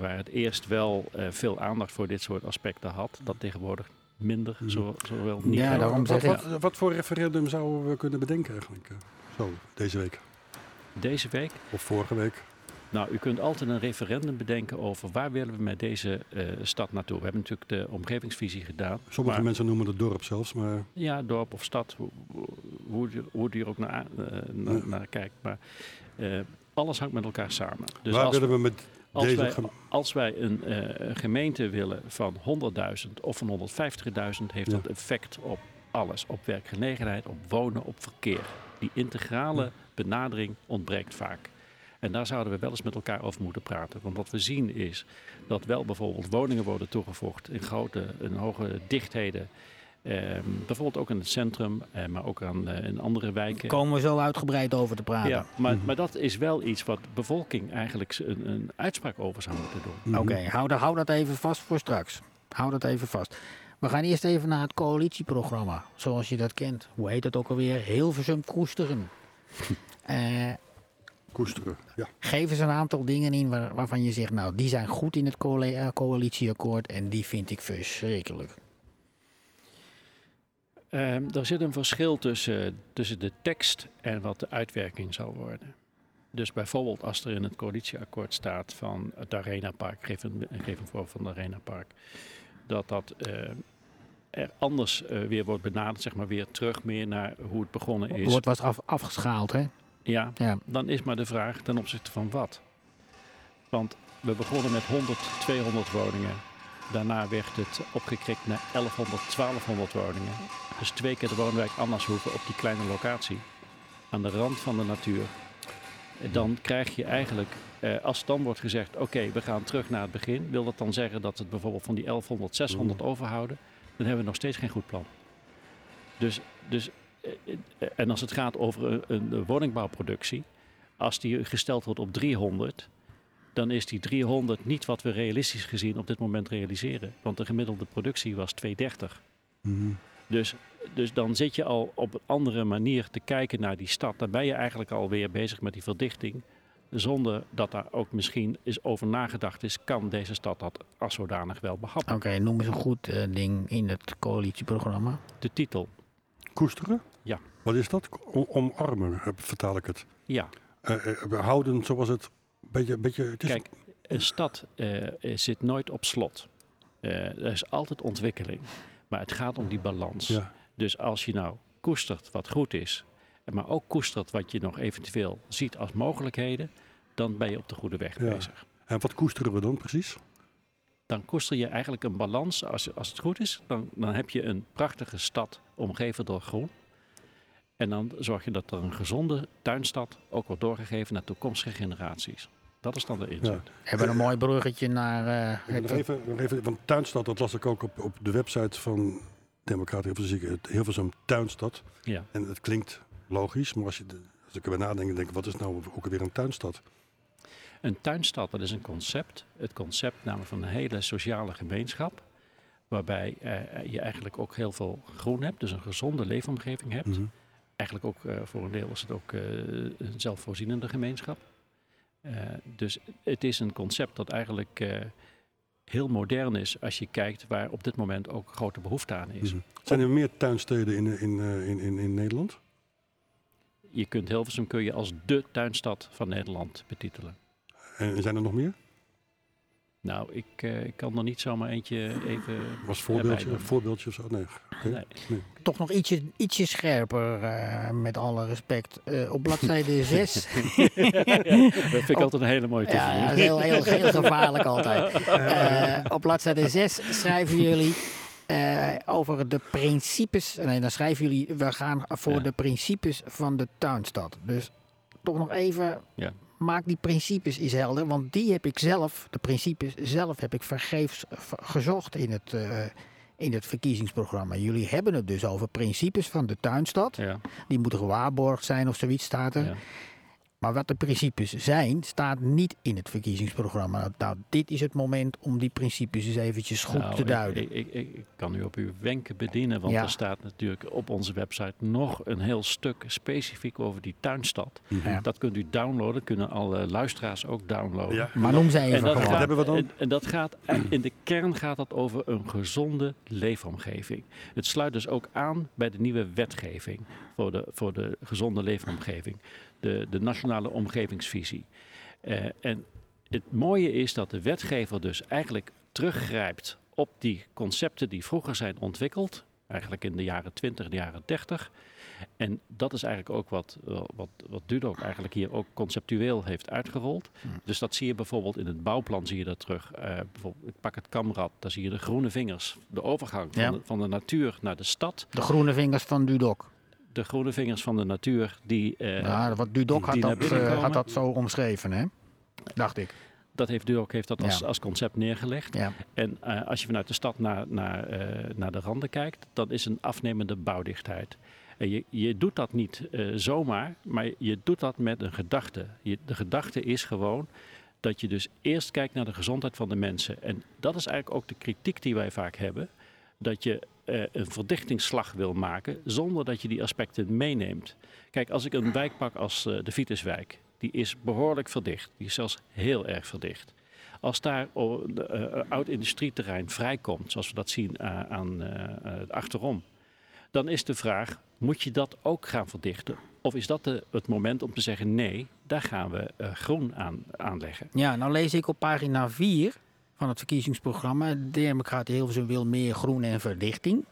waar het eerst wel uh, veel aandacht voor dit soort aspecten had, dat tegenwoordig minder, mm. zo, zowel niet. Ja, daarom zeg wat, wat, wat, voor referendum zouden we kunnen bedenken eigenlijk, uh, zo, deze week? Deze week? Of vorige week? Nou, u kunt altijd een referendum bedenken over waar willen we met deze uh, stad naartoe. We hebben natuurlijk de omgevingsvisie gedaan. Sommige mensen noemen het dorp zelfs, maar... Ja, dorp of stad, hoe, hoe, hoe je er ook naar, uh, naar, ja. naar, kijkt. Maar uh, alles hangt met elkaar samen. Dus waar willen we met als wij, als wij een uh, gemeente willen van 100.000 of van 150.000, heeft dat effect op alles. Op werkgelegenheid, op wonen, op verkeer. Die integrale benadering ontbreekt vaak. En daar zouden we wel eens met elkaar over moeten praten. Want wat we zien is dat wel bijvoorbeeld woningen worden toegevoegd in grote, in hoge dichtheden bijvoorbeeld ook in het centrum, uh, maar ook aan, uh, in andere wijken. Daar komen we zo uitgebreid over te praten. Ja, maar, maar dat is wel iets wat de bevolking eigenlijk een, een uitspraak over zou moeten doen. Oké, okay, hou, hou dat even vast voor straks. Hou dat even vast. We gaan eerst even naar het coalitieprogramma, zoals je dat kent. Hoe heet het ook alweer? Hilversum koesteren. uh, koesteren, ja. Geef eens een aantal dingen in waar, waarvan je zegt, nou, die zijn goed in het coalitieakkoord en die vind ik verschrikkelijk. Um, er zit een verschil tussen, tussen de tekst en wat de uitwerking zal worden. Dus bijvoorbeeld als er in het coalitieakkoord staat van het Arena Park, geef een, geef een voorbeeld van het Arena Park, dat dat uh, er anders uh, weer wordt benaderd, zeg maar weer terug meer naar hoe het begonnen is. Wordt was af, afgeschaald, hè? Ja, ja, dan is maar de vraag ten opzichte van wat. Want we begonnen met 100, 200 woningen. Daarna werd het opgekrikt naar 1100, 1200 woningen. Dus twee keer de woonwijk Annershoeven op die kleine locatie. Aan de rand van de natuur. Dan krijg je eigenlijk, eh, als dan wordt gezegd, oké, we gaan terug naar het begin. Wil dat dan zeggen dat we het bijvoorbeeld van die 1100, 600 overhouden? Dan hebben we nog steeds geen goed plan. Dus, dus eh, eh, en als het gaat over een, een woningbouwproductie, als die gesteld wordt op 300, dan is die 300 niet wat we realistisch gezien op dit moment realiseren. Want de gemiddelde productie was 230. Mm. Dus, dus dan zit je al op een andere manier te kijken naar die stad. Dan ben je eigenlijk alweer bezig met die verdichting. Zonder dat daar ook misschien is over nagedacht is, kan deze stad dat als zodanig wel behappen. Oké, noem eens een goed uh, ding in het coalitieprogramma. De titel. Koesteren? Ja. Wat is dat? Omarmen, vertaal ik het. Ja. Uh, houden zoals het beetje, beetje, het is... Kijk, een stad uh, zit nooit op slot. Uh, er is altijd ontwikkeling. Maar het gaat om die balans. Ja. Dus als je nou koestert wat goed is, maar ook koestert wat je nog eventueel ziet als mogelijkheden, dan ben je op de goede weg ja. bezig. En wat koesteren we dan precies? Dan koester je eigenlijk een balans. Als, als het goed is, dan, dan heb je een prachtige stad omgeven door groen. En dan zorg je dat er een gezonde tuinstad ook wordt doorgegeven naar toekomstige generaties. Dat is dan de inzet. Ja. Hebben we een mooi bruggetje naar... Uh, nog even, nog even, want Tuinstad, dat las ik ook op, op de website van Democratie heel veel zo'n Tuinstad. Ja. En het klinkt logisch, maar als, je, als ik erbij nadenk, denk ik, wat is nou ook weer een tuinstad? Een tuinstad, dat is een concept. Het concept namelijk van een hele sociale gemeenschap. Waarbij je eigenlijk ook heel veel groen hebt, dus een gezonde leefomgeving hebt. Mhm. Eigenlijk ook voor een deel is het ook een zelfvoorzienende gemeenschap. Dus het is een concept dat eigenlijk heel modern is als je kijkt waar op dit moment ook grote behoefte aan is. Mhm. Zijn er meer tuinsteden in, in, in, in, in Nederland? Je kunt Hilversum kun je als de tuinstad van Nederland betitelen. En zijn er nog meer? Nou, ik, uh, ik kan er niet zomaar eentje even. Was voorbeeldje, een voorbeeldje of zo? Nee. nee. nee. Toch nog ietsje, ietsje scherper, uh, met alle respect. Uh, op bladzijde 6. dat vind ik altijd een hele mooie te Ja, ja heel, heel, heel gevaarlijk altijd. op bladzijde 6 schrijven jullie. over de principes. Nee, dan schrijven jullie. We gaan voor ja. de principes van de tuinstad. Dus toch nog even. Ja maak die principes eens helder. Want die heb ik zelf, de principes zelf, heb ik vergeefs gezocht in het, uh, in het verkiezingsprogramma. Jullie hebben het dus over principes van de tuinstad. Ja. Die moeten gewaarborgd zijn of zoiets staat er. Ja. Maar wat de principes zijn, staat niet in het verkiezingsprogramma. Nou, dit is het moment om die principes eens eventjes goed nou, te duiden. Ik, ik, ik, kan u op uw wenken bedienen, want er staat natuurlijk op onze website nog een heel stuk specifiek over die tuinstad. Mhm. Dat kunt u downloaden, kunnen alle luisteraars ook downloaden. Ja. Maar noem zij even en dat, hebben we dan? En, en, dat gaat, in de kern gaat dat over een gezonde leefomgeving. Het sluit dus ook aan bij de nieuwe wetgeving voor de, voor de gezonde leefomgeving de, de nationale omgevingsvisie. Uh, en het mooie is dat de wetgever dus eigenlijk teruggrijpt op die concepten die vroeger zijn ontwikkeld, eigenlijk in de jaren 20, de jaren 30. En dat is eigenlijk ook wat, wat, wat Dudok eigenlijk hier ook conceptueel heeft uitgerold. Hmm. Dus dat zie je bijvoorbeeld in het bouwplan zie je dat terug. Uh, bijvoorbeeld, ik pak het kamrad, daar zie je de groene vingers. De overgang van, de, van de natuur naar de stad. De groene vingers van Dudok de groene vingers van de natuur die. Uh, nou, wat Dudok had, dat, uh, had dat zo omschreven, hè? Dacht ik. Dat heeft Dudok heeft dat als, als concept neergelegd. Ja. En uh, als je vanuit de stad naar, naar, naar de randen kijkt, dan is een afnemende bouwdichtheid. En je, je doet dat niet zomaar, maar je doet dat met een gedachte. Je, de gedachte is gewoon dat je dus eerst kijkt naar de gezondheid van de mensen. En dat is eigenlijk ook de kritiek die wij vaak hebben. Dat je uh, een verdichtingsslag wil maken zonder dat je die aspecten meeneemt. Kijk, als ik een wijk pak als uh, de Vituswijk, die is behoorlijk verdicht. Die is zelfs heel erg verdicht. Als daar uh, oud industrieterrein vrijkomt, zoals we dat zien aan het achterom, dan is de vraag: moet je dat ook gaan verdichten? Of is dat de, het moment om te zeggen: nee, daar gaan we groen aan aanleggen? Ja, nou lees ik op pagina 4 van het verkiezingsprogramma. Democraten Hilversum wil meer groen en verdichting.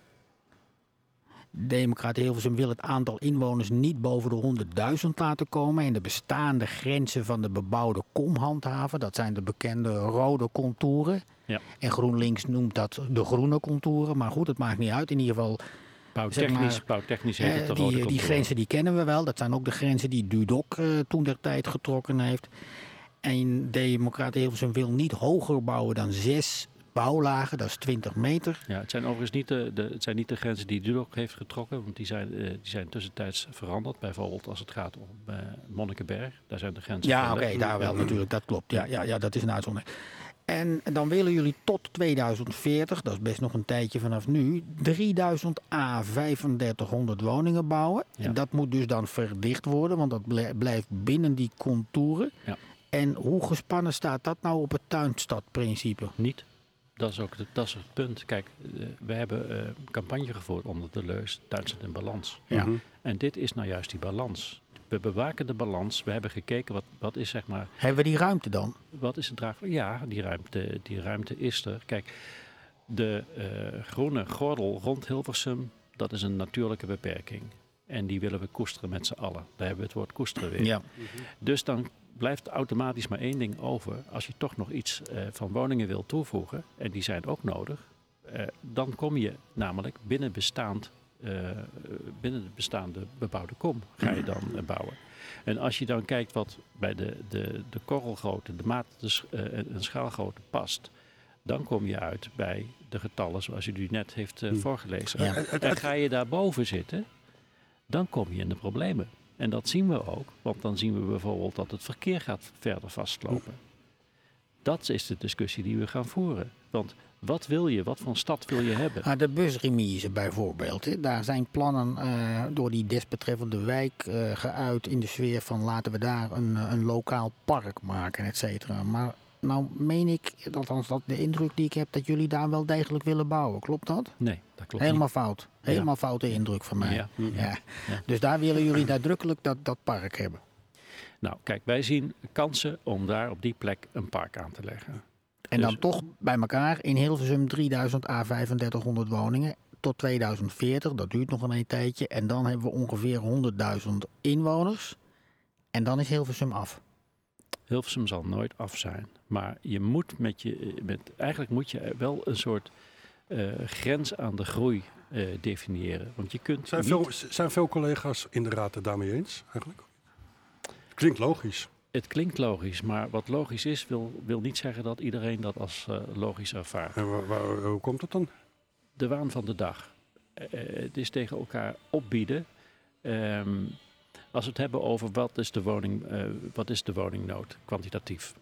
Democraten Hilversum wil het aantal inwoners niet boven de 100.000 laten komen en de bestaande grenzen van de bebouwde kom handhaven. Dat zijn de bekende rode contouren. Ja. En GroenLinks noemt dat de groene contouren. Maar goed, het maakt niet uit. In ieder geval. Bouwtechnisch, zeg bouwtechnisch heet het de die, die grenzen die kennen we wel. Dat zijn ook de grenzen die Dudok uh, toen der tijd getrokken heeft. En Democraten Hilversum wil niet hoger bouwen dan zes bouwlagen, dat is 20 meter. Ja, het zijn overigens niet de, de, het zijn niet de grenzen die Dudok heeft getrokken, want die zijn, uh, die zijn tussentijds veranderd. Bijvoorbeeld als het gaat om uh, Monnikenberg, daar zijn de grenzen. Ja, oké, daar wel natuurlijk, dat klopt. Ja, ja, ja, dat is een uitzondering. En dan willen jullie tot 2040, dat is best nog een tijdje vanaf nu, 3000 a 3500 woningen bouwen. Ja. En dat moet dus dan verdicht worden, want dat blijft binnen die contouren. Ja. En hoe gespannen staat dat nou op het tuinstadprincipe? Niet. Dat is ook de, dat is het punt. Kijk, uh, we hebben uh, campagne gevoerd onder de leus Tuinstad in balans. Ja. Mhm. En dit is nou juist die balans. We bewaken de balans. We hebben gekeken wat, wat is zeg maar... Hebben we die ruimte dan? Wat is het draagvlak? Ja, die ruimte, die ruimte is er. Kijk, de uh, groene gordel rond Hilversum, dat is een natuurlijke beperking. En die willen we koesteren met z'n allen. Daar hebben we het woord koesteren weer. Ja. Dus dan blijft automatisch maar één ding over. Als je toch nog iets uh, van woningen wil toevoegen, en die zijn ook nodig, uh, dan kom je namelijk binnen, bestaand, uh, binnen de bestaande bebouwde kom ga je dan bouwen. En als je dan kijkt wat bij de, de, de korrelgrootte, de maat de, en schaalgrootte past, dan kom je uit bij de getallen zoals u die net heeft hm. voorgelezen. Ja. En ga je daarboven zitten, dan kom je in de problemen. En dat zien we ook, want dan zien we bijvoorbeeld dat het verkeer gaat verder vastlopen. Dat is de discussie die we gaan voeren. Want wat wil je? Wat voor stad wil je hebben? Ah, de busremise bijvoorbeeld. Hè. Daar zijn plannen uh, door die desbetreffende wijk uh, geuit in de sfeer van laten we daar een, een lokaal park maken, et cetera. Maar nou meen ik, althans dat de indruk die ik heb, dat jullie daar wel degelijk willen bouwen. Klopt dat? Nee, dat klopt Helemaal niet. fout. Helemaal foute indruk van mij. Ja. Dus daar willen jullie nadrukkelijk dat, dat park hebben. Nou, kijk, wij zien kansen om daar op die plek een park aan te leggen. En dan dus- toch bij elkaar in Hilversum 3000 à 3500 woningen tot 2040. Dat duurt nog een tijdje. En dan hebben we ongeveer 100.000 inwoners. En dan is Hilversum af. Hilversum zal nooit af zijn. Maar je moet met je, met, eigenlijk moet je wel een soort uh, grens aan de groei uh, definiëren. Want je kunt. Zijn, niet... veel, zijn veel collega's in de raad het daarmee eens eigenlijk? Klinkt logisch. Het klinkt logisch, maar wat logisch is, wil, wil niet zeggen dat iedereen dat als uh, logisch ervaart. En waar, waar, hoe komt dat dan? De waan van de dag. het is tegen elkaar opbieden. Um, als we het hebben over wat is de, woning, wat is de woningnood, kwantitatief.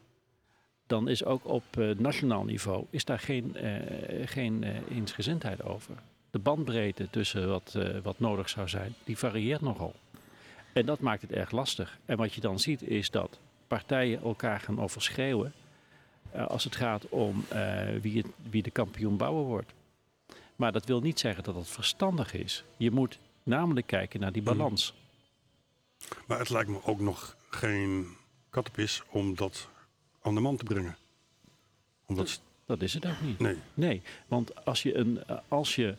Dan is ook op uh, nationaal niveau is daar geen, uh, geen eensgezindheid over. De bandbreedte tussen wat, wat nodig zou zijn, die varieert nogal. En dat maakt het erg lastig. En wat je dan ziet is dat partijen elkaar gaan overschreeuwen als het gaat om wie, het, wie de kampioen bouwen wordt. Maar dat wil niet zeggen dat het verstandig is. Je moet namelijk kijken naar die balans. Mm. Maar het lijkt me ook nog geen kattenpis om dat aan de man te brengen. Omdat... Dat is het ook niet. Nee. Nee, want als je een, als je,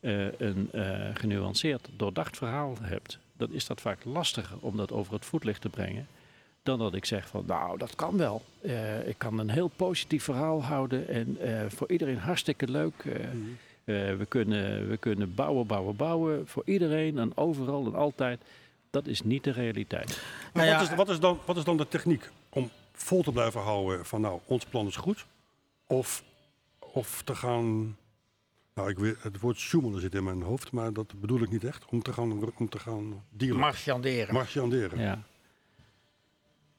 uh, een uh, genuanceerd, doordacht verhaal hebt, dan is dat vaak lastiger om dat over het voetlicht te brengen. Dan dat ik zeg van, nou, dat kan wel. Uh, ik kan een heel positief verhaal houden en voor iedereen hartstikke leuk. Mm. we, kunnen, we kunnen bouwen, bouwen, bouwen. Voor iedereen en overal en altijd. Dat is niet de realiteit. Maar nou ja, wat, is, wat, is dan, wat is dan de techniek vol te blijven houden van nou, ons plan is goed? Of, of te gaan, nou ik weet, het woord sjoemelen zit in mijn hoofd, maar dat bedoel ik niet echt. Om te gaan, om te gaan dealen. Marchanderen. Marchanderen. Ja.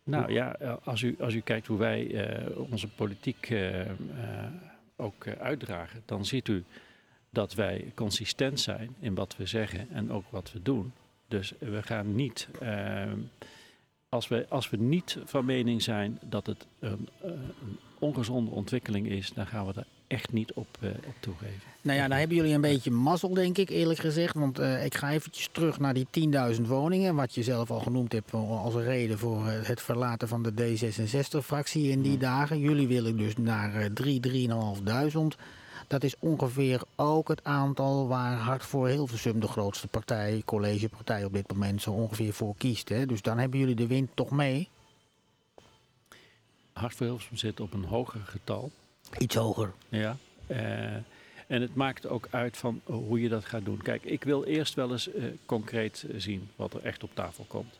Nou ja, als u, als u kijkt hoe wij uh, onze politiek uh, uh, ook uitdragen, dan ziet u dat wij consistent zijn in wat we zeggen en ook wat we doen. Dus we gaan niet, uh, als, we, als we niet van mening zijn dat het een, uh, een ongezonde ontwikkeling is, dan gaan we daar echt niet op, uh, op toegeven. Nou ja, daar hebben jullie een beetje mazzel, denk ik, eerlijk gezegd. Want ik ga eventjes terug naar die 10.000 woningen, wat je zelf al genoemd hebt als reden voor het verlaten van de D66-fractie in die dagen. Jullie willen dus naar 3, 3.500. Dat is ongeveer ook het aantal waar Hart voor Hilversum, de grootste partij, collegepartij op dit moment, zo ongeveer voor kiest. Hè? Dus dan hebben jullie de wind toch mee? Hart voor Hilversum zit op een hoger getal. Iets hoger. Ja. Uh, en het maakt ook uit van hoe je dat gaat doen. Kijk, ik wil eerst wel eens uh, concreet zien wat er echt op tafel komt.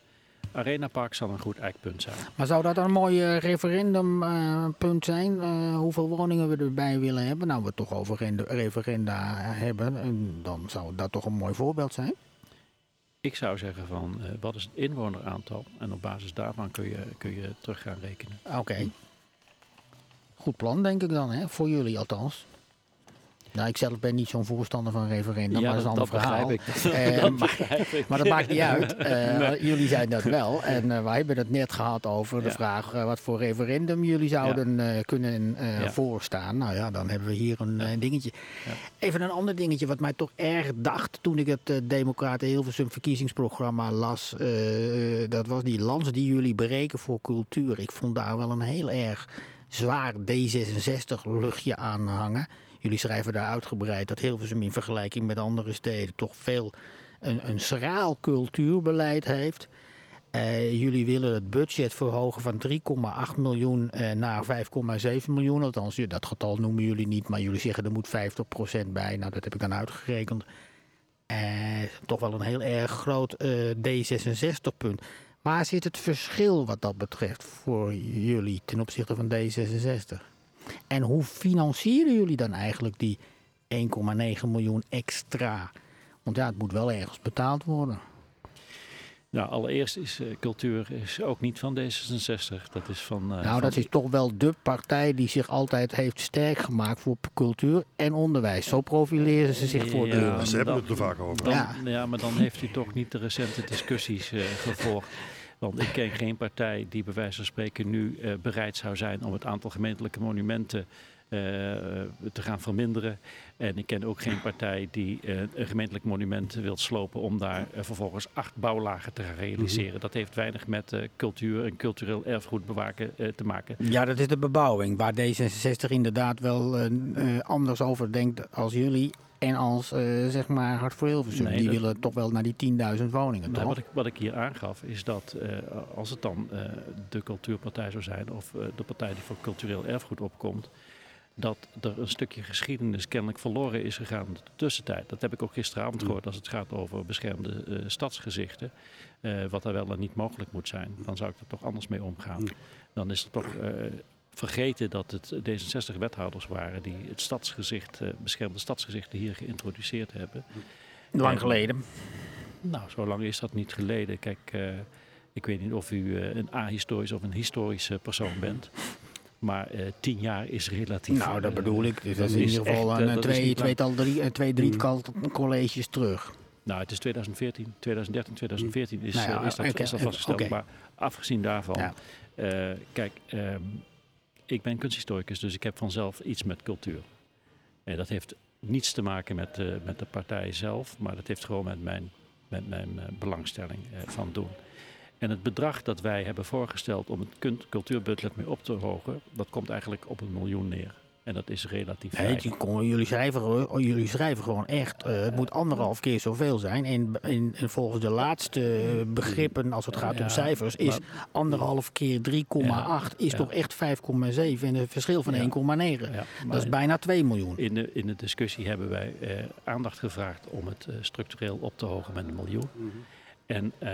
Arena Park zal een goed eikpunt zijn. Maar zou dat een mooi referendumpunt uh, zijn? Uh, hoeveel woningen we erbij willen hebben? Nou, we het toch over referenda hebben, dan zou dat toch een mooi voorbeeld zijn? Ik zou zeggen van, uh, wat is het inwoneraantal? En op basis daarvan kun je, kun je terug gaan rekenen. Oké. Okay. Goed plan, denk ik dan, hè? voor jullie althans. Nou, ik zelf ben niet zo'n voorstander van referendum, ja, maar dat is een ander verhaal. Ik. Uh, dat maar, ik. maar, dat maakt niet uit. Uh, nee. Jullie zijn dat wel. En uh, wij hebben het net gehad over ja. de vraag wat voor referendum jullie zouden kunnen voorstaan. Nou ja, dan hebben we hier een dingetje. Even een ander dingetje wat mij toch erg dacht toen ik het Democraten Hilversum verkiezingsprogramma las. dat was die lans die jullie bereken voor cultuur. Ik vond daar wel een heel erg zwaar D66 luchtje aan hangen. Jullie schrijven daar uitgebreid dat Hilversum in vergelijking met andere steden toch veel een, een schraal cultuurbeleid heeft. Uh, jullie willen het budget verhogen van 3,8 miljoen uh, naar 5,7 miljoen. Althans, dat getal noemen jullie niet, maar jullie zeggen er moet 50% bij. Nou, dat heb ik dan uitgerekend. Uh, toch wel een heel erg groot D66-punt. Waar zit het verschil wat dat betreft voor jullie ten opzichte van D66? En hoe financieren jullie dan eigenlijk die 1,9 miljoen extra? Want ja, het moet wel ergens betaald worden. Nou, allereerst is uh, cultuur is ook niet van D66. Dat is van. Uh, nou, dat is toch wel de partij die zich altijd heeft sterk gemaakt voor cultuur en onderwijs. Zo profileren ze zich voor ja, de. Ze hebben het er vaak over. Dan, ja. ja. maar dan heeft u toch niet de recente discussies uh, gevolgd. Want ik ken geen partij die bij wijze van spreken nu bereid zou zijn om het aantal gemeentelijke monumenten uh, te gaan verminderen. En ik ken ook geen partij die uh, een gemeentelijk monument wil slopen om daar uh, vervolgens acht bouwlagen te gaan realiseren. Mm -hmm. Dat heeft weinig met cultuur en cultureel erfgoed bewaken te maken. Ja, dat is de bebouwing waar D66 inderdaad wel anders over denkt als jullie. En als zeg maar Hart voor Hilversum. Nee, die dat... willen toch wel naar die 10.000 woningen. Nou, wat, ik, wat ik hier aangaf is dat als het dan de cultuurpartij zou zijn of de partij die voor cultureel erfgoed opkomt dat er een stukje geschiedenis kennelijk verloren is gegaan in de tussentijd. Dat heb ik ook gisteravond mm. gehoord als het gaat over beschermde stadsgezichten. Wat er wel en niet mogelijk moet zijn. Dan zou ik er toch anders mee omgaan. Mm. Dan is er toch vergeten dat het D66-wethouders waren die het stadsgezicht, beschermde stadsgezichten hier geïntroduceerd hebben. Lang geleden. Nou, zo lang is dat niet geleden. Kijk, ik weet niet of u een ahistorisch of een historische persoon bent. Maar uh, tien jaar is relatief. Nou, dat bedoel ik. Dus dat is in ieder geval een, twee, tweetal, drie, twee, drie mm. colleges terug. Nou, het is 2014, 2013, 2014 is, nou ja, uh, is, dat, okay, is dat vastgesteld. Okay. Maar afgezien daarvan, ja. uh, kijk, um, ik ben kunsthistoricus, dus ik heb vanzelf iets met cultuur. En dat heeft niets te maken met, uh, met de partij zelf, maar dat heeft gewoon met mijn, met mijn belangstelling van doen. En het bedrag dat wij hebben voorgesteld om het cultuurbudget mee op te hogen, dat komt eigenlijk op een miljoen neer. En dat is relatief nee, jullie, schrijven, jullie schrijven gewoon echt, uh, het moet anderhalf keer zoveel zijn. En, volgens de laatste begrippen, als het gaat ja, om cijfers, is maar, anderhalf keer 3,8 ja, is ja. toch echt 5,7 en een verschil van 1,9. dat is bijna 2 miljoen. In de, in de discussie hebben wij eh, aandacht gevraagd om het uh, structureel op te hogen met een miljoen. -hmm. En, uh,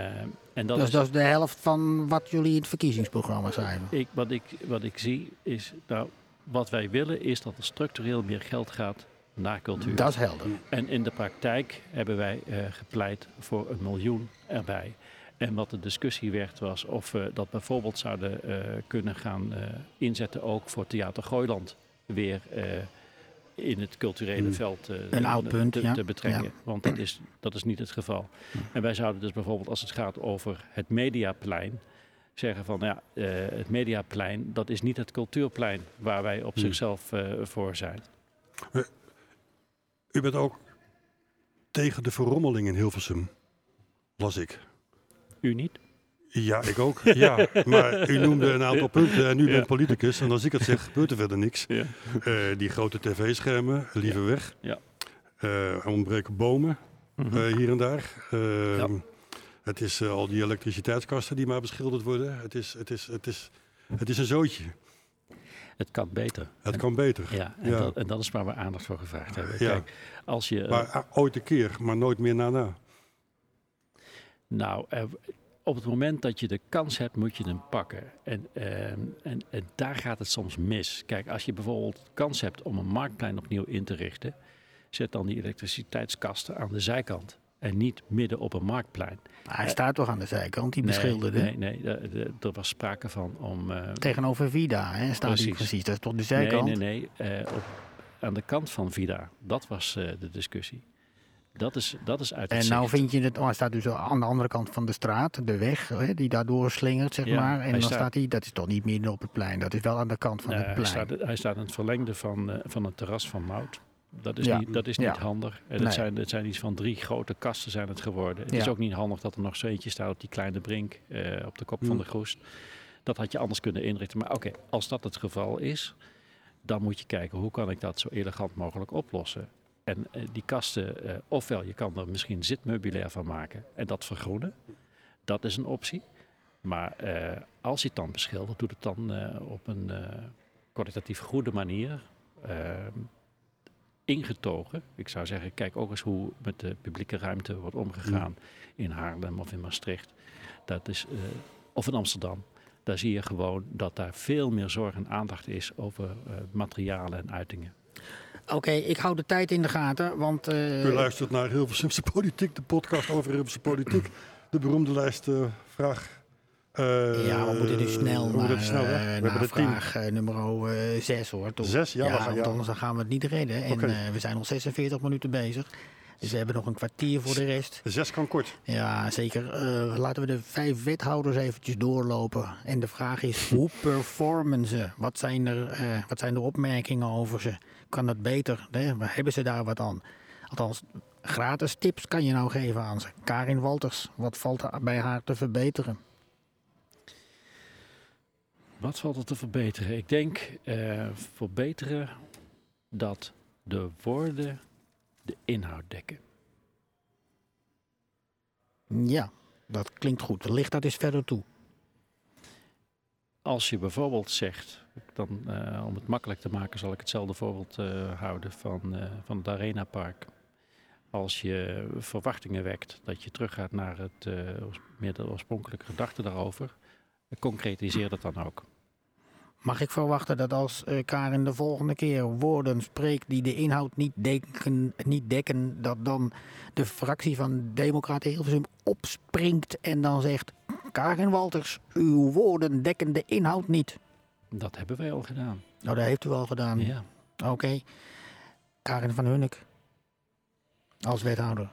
en dat, dus is, dat is de helft van wat jullie in het verkiezingsprogramma zijn? Ik, wat, ik, wat ik zie is, nou, wat wij willen is dat er structureel meer geld gaat naar cultuur. Dat is helder. En in de praktijk hebben wij uh, gepleit voor een miljoen erbij. En wat de discussie werd was of we dat bijvoorbeeld zouden uh, kunnen gaan inzetten ook voor Theater Gooiland weer in het culturele hmm. veld uh, een oud punt, te, ja. te betrekken. Ja. Want dat is, dat is niet het geval. En wij zouden dus bijvoorbeeld als het gaat over het Mediaplein zeggen van ja, uh, het Mediaplein dat is niet het cultuurplein waar wij op hmm. zichzelf uh, voor zijn. U bent ook tegen de verrommeling in Hilversum, las ik. U niet? Ja, ik ook. Ja, maar u noemde een aantal punten en u bent politicus. En als ik het zeg, gebeurt er verder niks. Ja. Uh, die grote tv-schermen, liever weg. Ja. Ontbreken bomen mm -hmm. uh, hier en daar. Ehm, het is al die elektriciteitskasten die maar beschilderd worden. Het is, het is, het is, het is een zootje. Het kan beter. Het kan beter. Ja, en, Dat, en dat is waar we aandacht voor gevraagd hebben. Kijk, als je, maar ooit een keer, maar nooit meer na na. Nou, op het moment dat je de kans hebt, moet je hem pakken. En, uh, en, en, daar gaat het soms mis. Kijk, als je bijvoorbeeld kans hebt om een marktplein opnieuw in te richten, zet dan die elektriciteitskasten aan de zijkant. En niet midden op een marktplein. Maar hij staat toch aan de zijkant, die beschilderde? Nee, nee, nee er was sprake van om... Uh, Tegenover Vida hè, staat precies. hij precies, dat is toch de zijkant? Nee, nee, nee. Uh, op, aan de kant van Vida, dat was uh, de discussie. Dat is, dat is uit En nou vind je het, oh, hij staat dus aan de andere kant van de straat, de weg hè, die daardoor slingert, zeg ja, maar. En dan staat, hij, dat is toch niet midden op het plein, dat is wel aan de kant van het plein. Hij staat, hij staat in het verlengde van, uh, van het terras van Mout. Dat is ja. niet, dat is niet ja. handig. En het, zijn, het zijn iets van drie grote kasten zijn het geworden. Het is ook niet handig dat er nog zo eentje staat op die kleine brink uh, op de kop hmm. van de groest. Dat had je anders kunnen inrichten. Maar oké, okay, als dat het geval is, dan moet je kijken hoe kan ik dat zo elegant mogelijk oplossen. En uh, die kasten, uh, ofwel je kan er misschien zitmeubilair van maken en dat vergroenen. Dat is een optie. Maar als je het dan beschildert, doe het dan op een kwalitatief goede manier. Ingetogen. Ik zou zeggen, kijk ook eens hoe met de publieke ruimte wordt omgegaan mm. in Haarlem of in Maastricht. Dat is, of in Amsterdam. Daar zie je gewoon dat daar veel meer zorg en aandacht is over materialen en uitingen. Oké, okay, ik hou de tijd in de gaten, want... Uh... U luistert naar Hilversumse Politiek, de podcast over Hilversumse Politiek. De de beroemde lijst vraag ja, we moeten dus snel we naar, snel, uh, we naar vraag uh, nummer 6 hoor. Toch? Zes, ja. ja, want anders gaan we het niet redden. En okay. we zijn al 46 minuten bezig. Dus we hebben nog een kwartier voor de rest. Zes kan kort. Ja, zeker. Uh, laten we de vijf wethouders eventjes doorlopen. En de vraag is, hoe performen ze? Wat zijn er, uh, wat zijn de opmerkingen over ze? Kan dat beter? Hè? Hebben ze daar wat aan? Althans, gratis tips kan je nou geven aan ze. Karin Walters, wat valt er bij haar te verbeteren? Wat valt er te verbeteren? Ik denk uh, verbeteren dat de woorden de inhoud dekken. Ja, dat klinkt goed. Ligt dat eens verder toe? Als je bijvoorbeeld zegt, dan, uh, om het makkelijk te maken, zal ik hetzelfde voorbeeld uh, houden van, van het Arena Park. Als je verwachtingen wekt dat je teruggaat naar het, meer de oorspronkelijke gedachte daarover, concretiseer dat dan ook. Mag ik verwachten dat als uh, Karin de volgende keer woorden spreekt die de inhoud niet, dekken, niet dekken, dat dan de fractie van Democraten Hilversum opspringt en dan zegt: Karin Walters, uw woorden dekken de inhoud niet? Dat hebben wij al gedaan. Nou, dat heeft u al gedaan. Ja. Oké. Karin van Hunnik, als wethouder.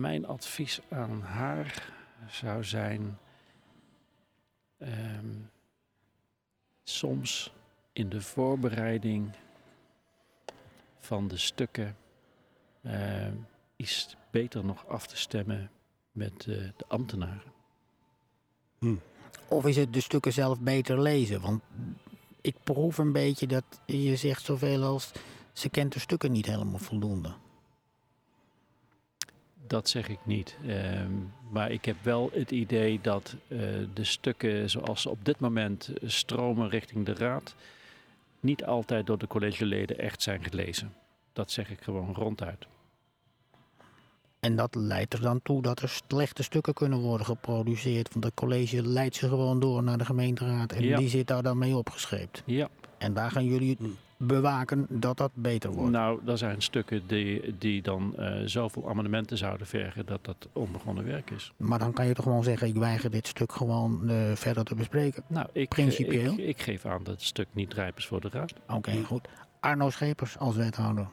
Mijn advies aan haar zou zijn um, soms in de voorbereiding van de stukken uh, is beter nog af te stemmen met uh, de ambtenaren. Hm. Of is het de stukken zelf beter lezen? Want ik proef een beetje dat je zegt zoveel als ze kent de stukken niet helemaal voldoende. Dat zeg ik niet. Ehm, maar ik heb wel het idee dat uh, de stukken zoals ze op dit moment stromen richting de Raad, niet altijd door de collegeleden echt zijn gelezen. Dat zeg ik gewoon ronduit. En dat leidt er dan toe dat er slechte stukken kunnen worden geproduceerd. Want het college leidt ze gewoon door naar de gemeenteraad. En ja. die zit daar dan mee opgeschreven. Ja. En daar gaan jullie bewaken dat dat beter wordt? Nou, er zijn stukken die, die dan uh, zoveel amendementen zouden vergen dat dat onbegonnen werk is. Maar dan kan je toch gewoon zeggen, ik weiger dit stuk gewoon uh, verder te bespreken? Nou, ik, Principieel? Ik, ik, geef aan dat het stuk niet rijp is voor de raad. Oké, okay, goed. Arno Schepers als wethouder.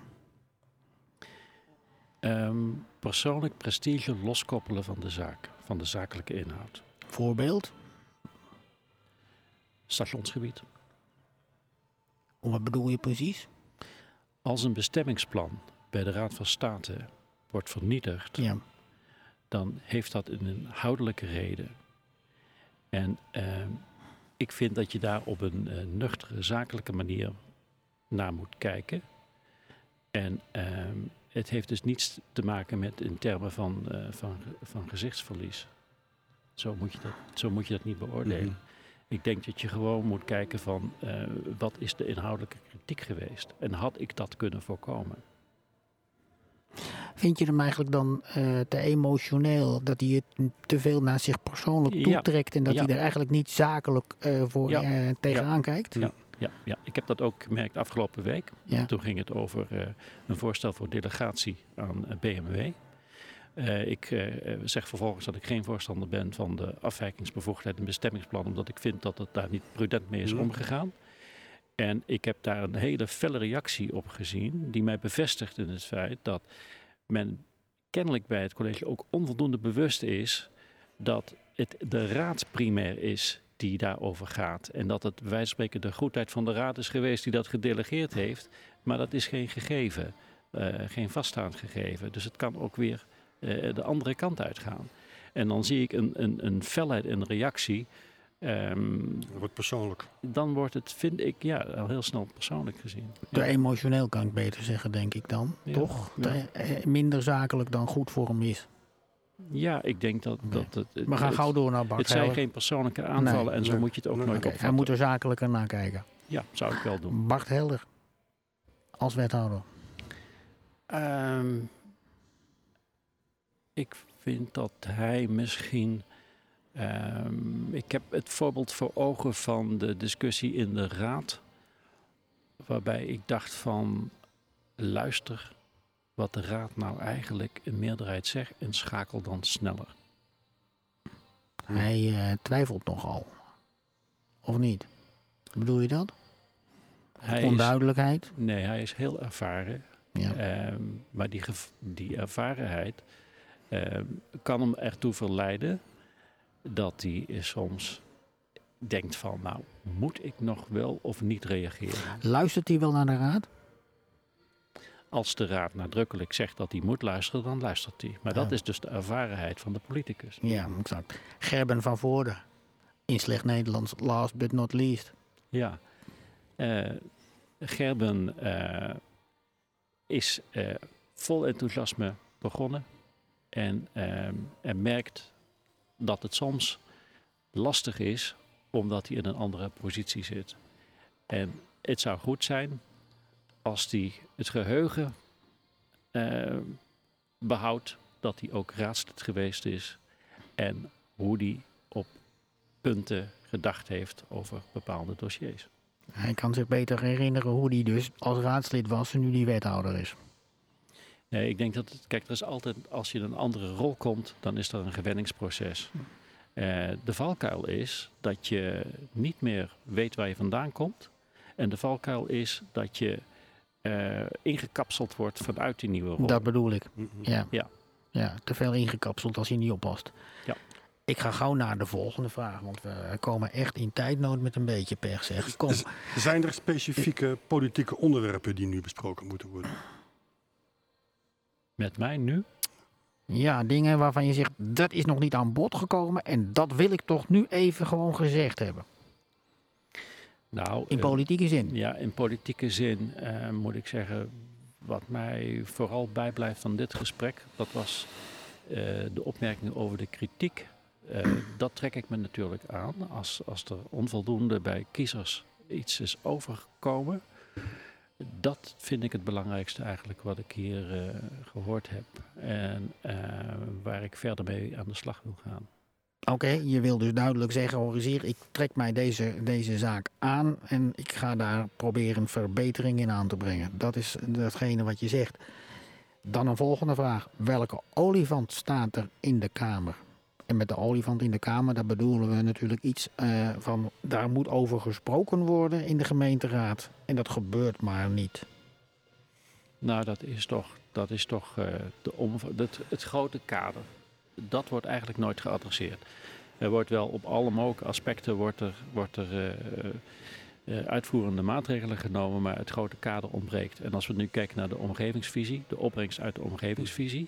Um, persoonlijk prestige loskoppelen van de zaak, van de zakelijke inhoud. Voorbeeld? Stationsgebied. Wat bedoel je precies? Als een bestemmingsplan bij de Raad van State wordt vernietigd, ja. dan heeft dat een inhoudelijke reden. En uh, ik vind dat je daar op een uh, nuchtere, zakelijke manier naar moet kijken. En uh, het heeft dus niets te maken met in termen van, uh, van, van gezichtsverlies. Zo moet je dat, zo moet je dat niet beoordelen. Mm -hmm. Ik denk dat je gewoon moet kijken van uh, wat is de inhoudelijke kritiek geweest en had ik dat kunnen voorkomen. Vind je hem eigenlijk dan uh, te emotioneel dat hij het te veel naar zich persoonlijk toetrekt ja. en dat ja. hij er eigenlijk niet zakelijk uh, voor ja. tegenaan kijkt? Ja. Ja, ja, ik heb dat ook gemerkt afgelopen week. Toen ging het over een voorstel voor delegatie aan BMW. Uh, ik uh, zeg vervolgens dat ik geen voorstander ben van de afwijkingsbevoegdheid en bestemmingsplan, omdat ik vind dat het daar niet prudent mee is omgegaan. En ik heb daar een hele felle reactie op gezien, die mij bevestigt in het feit dat men kennelijk bij het college ook onvoldoende bewust is dat het de raad primair is die daarover gaat. En dat het bij wijze van spreken de goedheid van de raad is geweest die dat gedelegeerd heeft. Maar dat is geen gegeven, uh, geen vaststaand gegeven. Dus het kan ook weer uh, de andere kant uitgaan. En dan zie ik een, een, een felheid in de reactie. Um, dat wordt persoonlijk. Dan wordt het, vind ik, ja, al heel snel persoonlijk gezien. Te ja. emotioneel kan ik beter zeggen, denk ik dan. Ja. Toch? Ja. Te, minder zakelijk dan goed voor hem is. Ja, ik denk dat... Nee. dat het, We gaan het, gauw door naar Bart Het zijn geen persoonlijke aanvallen nee. en zo nee. moet je het ook nooit okay. Hij moet er zakelijker naar kijken. Ja, zou ik wel doen. Bart Helder, als wethouder. Um, ik vind dat hij misschien. Um, ik heb het voorbeeld voor ogen van de discussie in de raad. Waarbij ik dacht van luister wat de raad nou eigenlijk in meerderheid zegt en schakel dan sneller. Hij uh, twijfelt nogal. Of niet? Bedoel je dat? Hij Onduidelijkheid? Is, nee, hij is heel ervaren. Ja. Um, maar die, die ervarenheid kan hem ertoe verleiden dat hij soms denkt van, nou, moet ik nog wel of niet reageren? Luistert hij wel naar de raad? Als de raad nadrukkelijk zegt dat hij moet luisteren, dan luistert hij. Maar dat is dus de ervarenheid van de politicus. Ja, exact. Gerben van Voorde, in slecht Nederlands, last but not least. Ja, uh, Gerben uh, is uh, vol enthousiasme begonnen en, en merkt dat het soms lastig is omdat hij in een andere positie zit. En het zou goed zijn als hij het geheugen uh, behoudt dat hij ook raadslid geweest is en hoe hij op punten gedacht heeft over bepaalde dossiers. Hij kan zich beter herinneren hoe hij dus als raadslid was en nu die wethouder is. Nee, ik denk dat het, kijk, er is altijd, als je in een andere rol komt, dan is er een gewenningsproces. Uh, de valkuil is dat je niet meer weet waar je vandaan komt. En de valkuil is dat je uh, ingekapseld wordt vanuit die nieuwe rol. Dat bedoel ik. Ja. ja. Ja, te veel ingekapseld als je niet oppast. Ja. Ik ga gauw naar de volgende vraag, want we komen echt in tijdnood met een beetje pech. Zeg. Kom. Zijn er specifieke politieke onderwerpen die nu besproken moeten worden? Met mij nu? Ja, dingen waarvan je zegt, dat is nog niet aan bod gekomen en dat wil ik toch nu even gewoon gezegd hebben. Nou, in eh, politieke zin? ja, in politieke zin uh, moet ik zeggen, wat mij vooral bijblijft van dit gesprek, dat was uh, de opmerking over de kritiek. dat trek ik me natuurlijk aan als, als er onvoldoende bij kiezers iets is overgekomen. Dat vind ik het belangrijkste eigenlijk wat ik hier gehoord heb en waar ik verder mee aan de slag wil gaan. Oké, je wil dus duidelijk zeggen, organiseer, ik trek mij deze, deze zaak aan en ik ga daar proberen verbetering in aan te brengen. Dat is datgene wat je zegt. Dan een volgende vraag. Welke olifant staat er in de Kamer? En met de olifant in de Kamer, daar bedoelen we natuurlijk iets uh, van, daar moet over gesproken worden in de gemeenteraad. En dat gebeurt maar niet. Nou, dat is toch, dat is toch uh, de het, het grote kader dat wordt eigenlijk nooit geadresseerd. Er wordt wel op alle mogelijke aspecten wordt er, wordt er, uh, uitvoerende maatregelen genomen, maar het grote kader ontbreekt. En als we nu kijken naar de omgevingsvisie, de opbrengst uit de omgevingsvisie,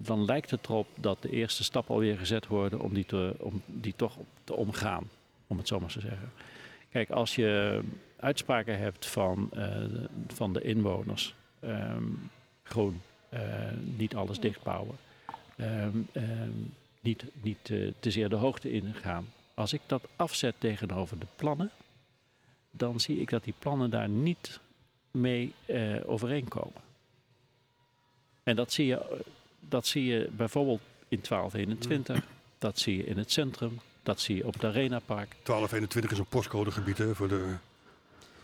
dan lijkt het erop dat de eerste stappen alweer gezet worden om die, te, om die toch te omgaan, om het zo maar te zeggen. Kijk, als je uitspraken hebt van, uh, van de inwoners, um, groen, niet alles dichtbouwen um, um, niet, niet uh, te zeer de hoogte ingaan. Als ik dat afzet tegenover de plannen, dan zie ik dat die plannen daar niet mee overeenkomen. En dat zie, je, dat zie je bijvoorbeeld in 1221, dat zie je in het centrum, dat zie je op het Arenapark. 1221 is een postcodegebied hè, voor de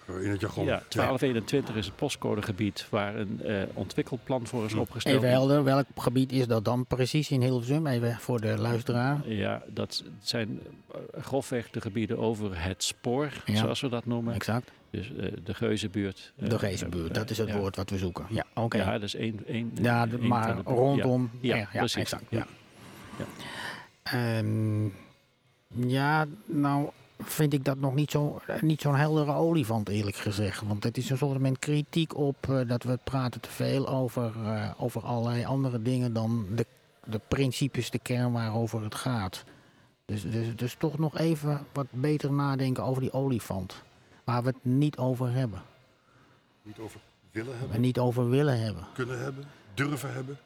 in het jargon. Ja, 1221 is het postcodegebied waar een uh, ontwikkelplan voor is opgesteld. Even helder, welk gebied is dat dan precies in Hilversum? Even voor de luisteraar. Ja, dat zijn uh, grofweg de gebieden over het spoor, ja. zoals we dat noemen. Exact. Dus uh, de Geuzenbuurt. de Geuzenbuurt, dat is het ja. woord wat we zoeken. Ja, oké. Okay. Ja, dat is één. één ja, één maar rondom. Ja, ja, precies. Exact. Ja. Um, ja, nou vind ik dat nog niet zo'n niet zo'n heldere olifant, eerlijk gezegd. Want het is een soort kritiek op uh, dat we praten te veel over, uh, over allerlei andere dingen dan de, de principes, de kern waarover het gaat. Dus, dus, dus toch nog even wat beter nadenken over die olifant. Waar we het niet over hebben. Niet over willen hebben? En niet over willen hebben. Kunnen hebben, durven hebben.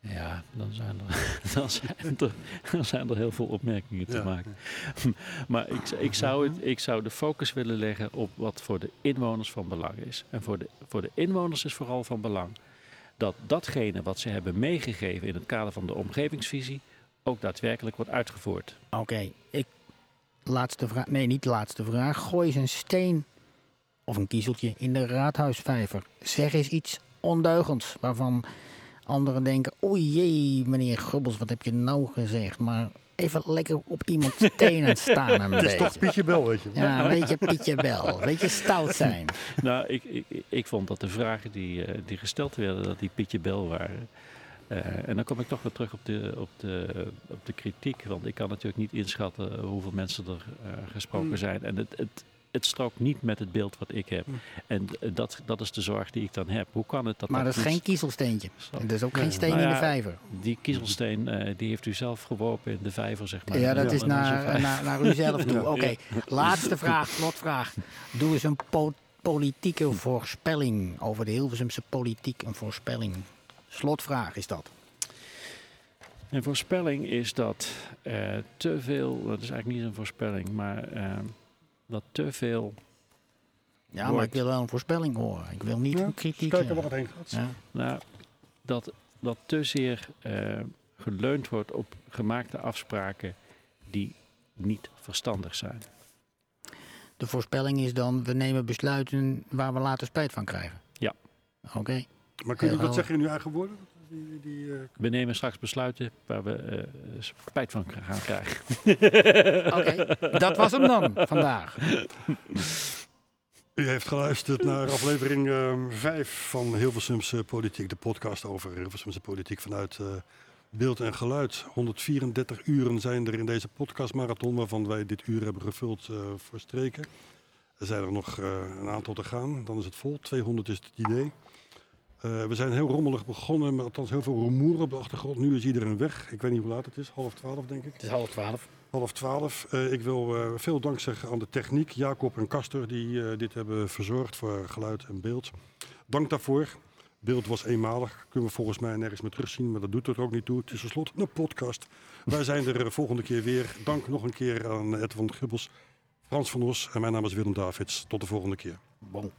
Ja, dan zijn er, dan zijn er, dan zijn er heel veel opmerkingen te maken. maar ik, ik, zou het, ik zou de focus willen leggen op wat voor de inwoners van belang is. En voor de, voor de inwoners is vooral van belang dat datgene wat ze hebben meegegeven in het kader van de omgevingsvisie ook daadwerkelijk wordt uitgevoerd. Oké, ik laatste vraag. Nee, niet de laatste vraag. Gooi eens een steen of een kiezeltje in de raadhuisvijver. Zeg eens iets ondeugends. Waarvan anderen denken, oei jee, meneer Gubbels, wat heb je nou gezegd? Maar even lekker op iemands tenen staan een Het is beetje. toch Pietje Bel, weet je. Ja, een beetje Pietje Bel. Een beetje stout zijn. Nou, ik, ik, ik vond dat de vragen die, eh, die gesteld werden, dat die Pietje Bel waren. Eh, en dan kom ik toch weer terug op de, op, de, op de kritiek. Want ik kan natuurlijk niet inschatten hoeveel mensen er eh, gesproken Mm. zijn. En het, het, het strookt niet met het beeld wat ik heb. Mm. En eh, dat, dat is de zorg die ik dan heb. Hoe kan het dat Maar dat is niet- geen kiezelsteentje. Dat is ook Ja. geen steen Nou in de vijver. Die kiezelsteen eh, die heeft u zelf geworpen in de vijver, zeg maar. Ja, dat Ja, is naar, naar, naar u zelf toe. Ja. Oké, laatste vraag, slotvraag. Doe eens een po- politieke voorspelling over de Hilversumse politiek. Een voorspelling. Slotvraag is dat. Een voorspelling is dat eh, te veel, dat is eigenlijk niet een voorspelling, maar eh, dat te veel, Ja, maar ik wil wel een voorspelling horen. Ik wil niet Ja, een kritiek. Kijken waar het heen gaat. ja. nou, dat, dat te zeer eh, geleund wordt op gemaakte afspraken die niet verstandig zijn. De voorspelling is dan, we nemen besluiten waar we later spijt van krijgen. Ja. Oké. Maar kun je dat zeggen in uw eigen woorden? Die, die, eh, We nemen straks besluiten waar we eh, spijt van gaan krijgen. Oké, dat was hem dan vandaag. U heeft geluisterd naar aflevering 5 van Hilversumse Politiek, de podcast over Hilversumse Politiek vanuit eh, beeld en geluid. 134 uren zijn er in deze podcastmarathon, waarvan wij dit uur hebben gevuld eh voor streken. Er zijn er nog eh, een aantal te gaan, dan is het vol. 200 is het idee. Eh, we zijn heel rommelig begonnen, met althans heel veel rumoer op de achtergrond. Nu is iedereen weg. Ik weet niet hoe laat het is, half twaalf denk ik. Het is half twaalf. Half twaalf. Eh, ik wil eh, veel dank zeggen aan de techniek, Jacob en Castor, die dit hebben verzorgd voor geluid en beeld. Dank daarvoor. Beeld was eenmalig, kunnen we volgens mij nergens meer terugzien, maar dat doet er ook niet toe. Het is tenslotte een podcast. Wij zijn er volgende keer weer. Dank nog een keer aan Edwin Gubbels, Frans van Os en mijn naam is Willem Davids. Tot de volgende keer. Bon.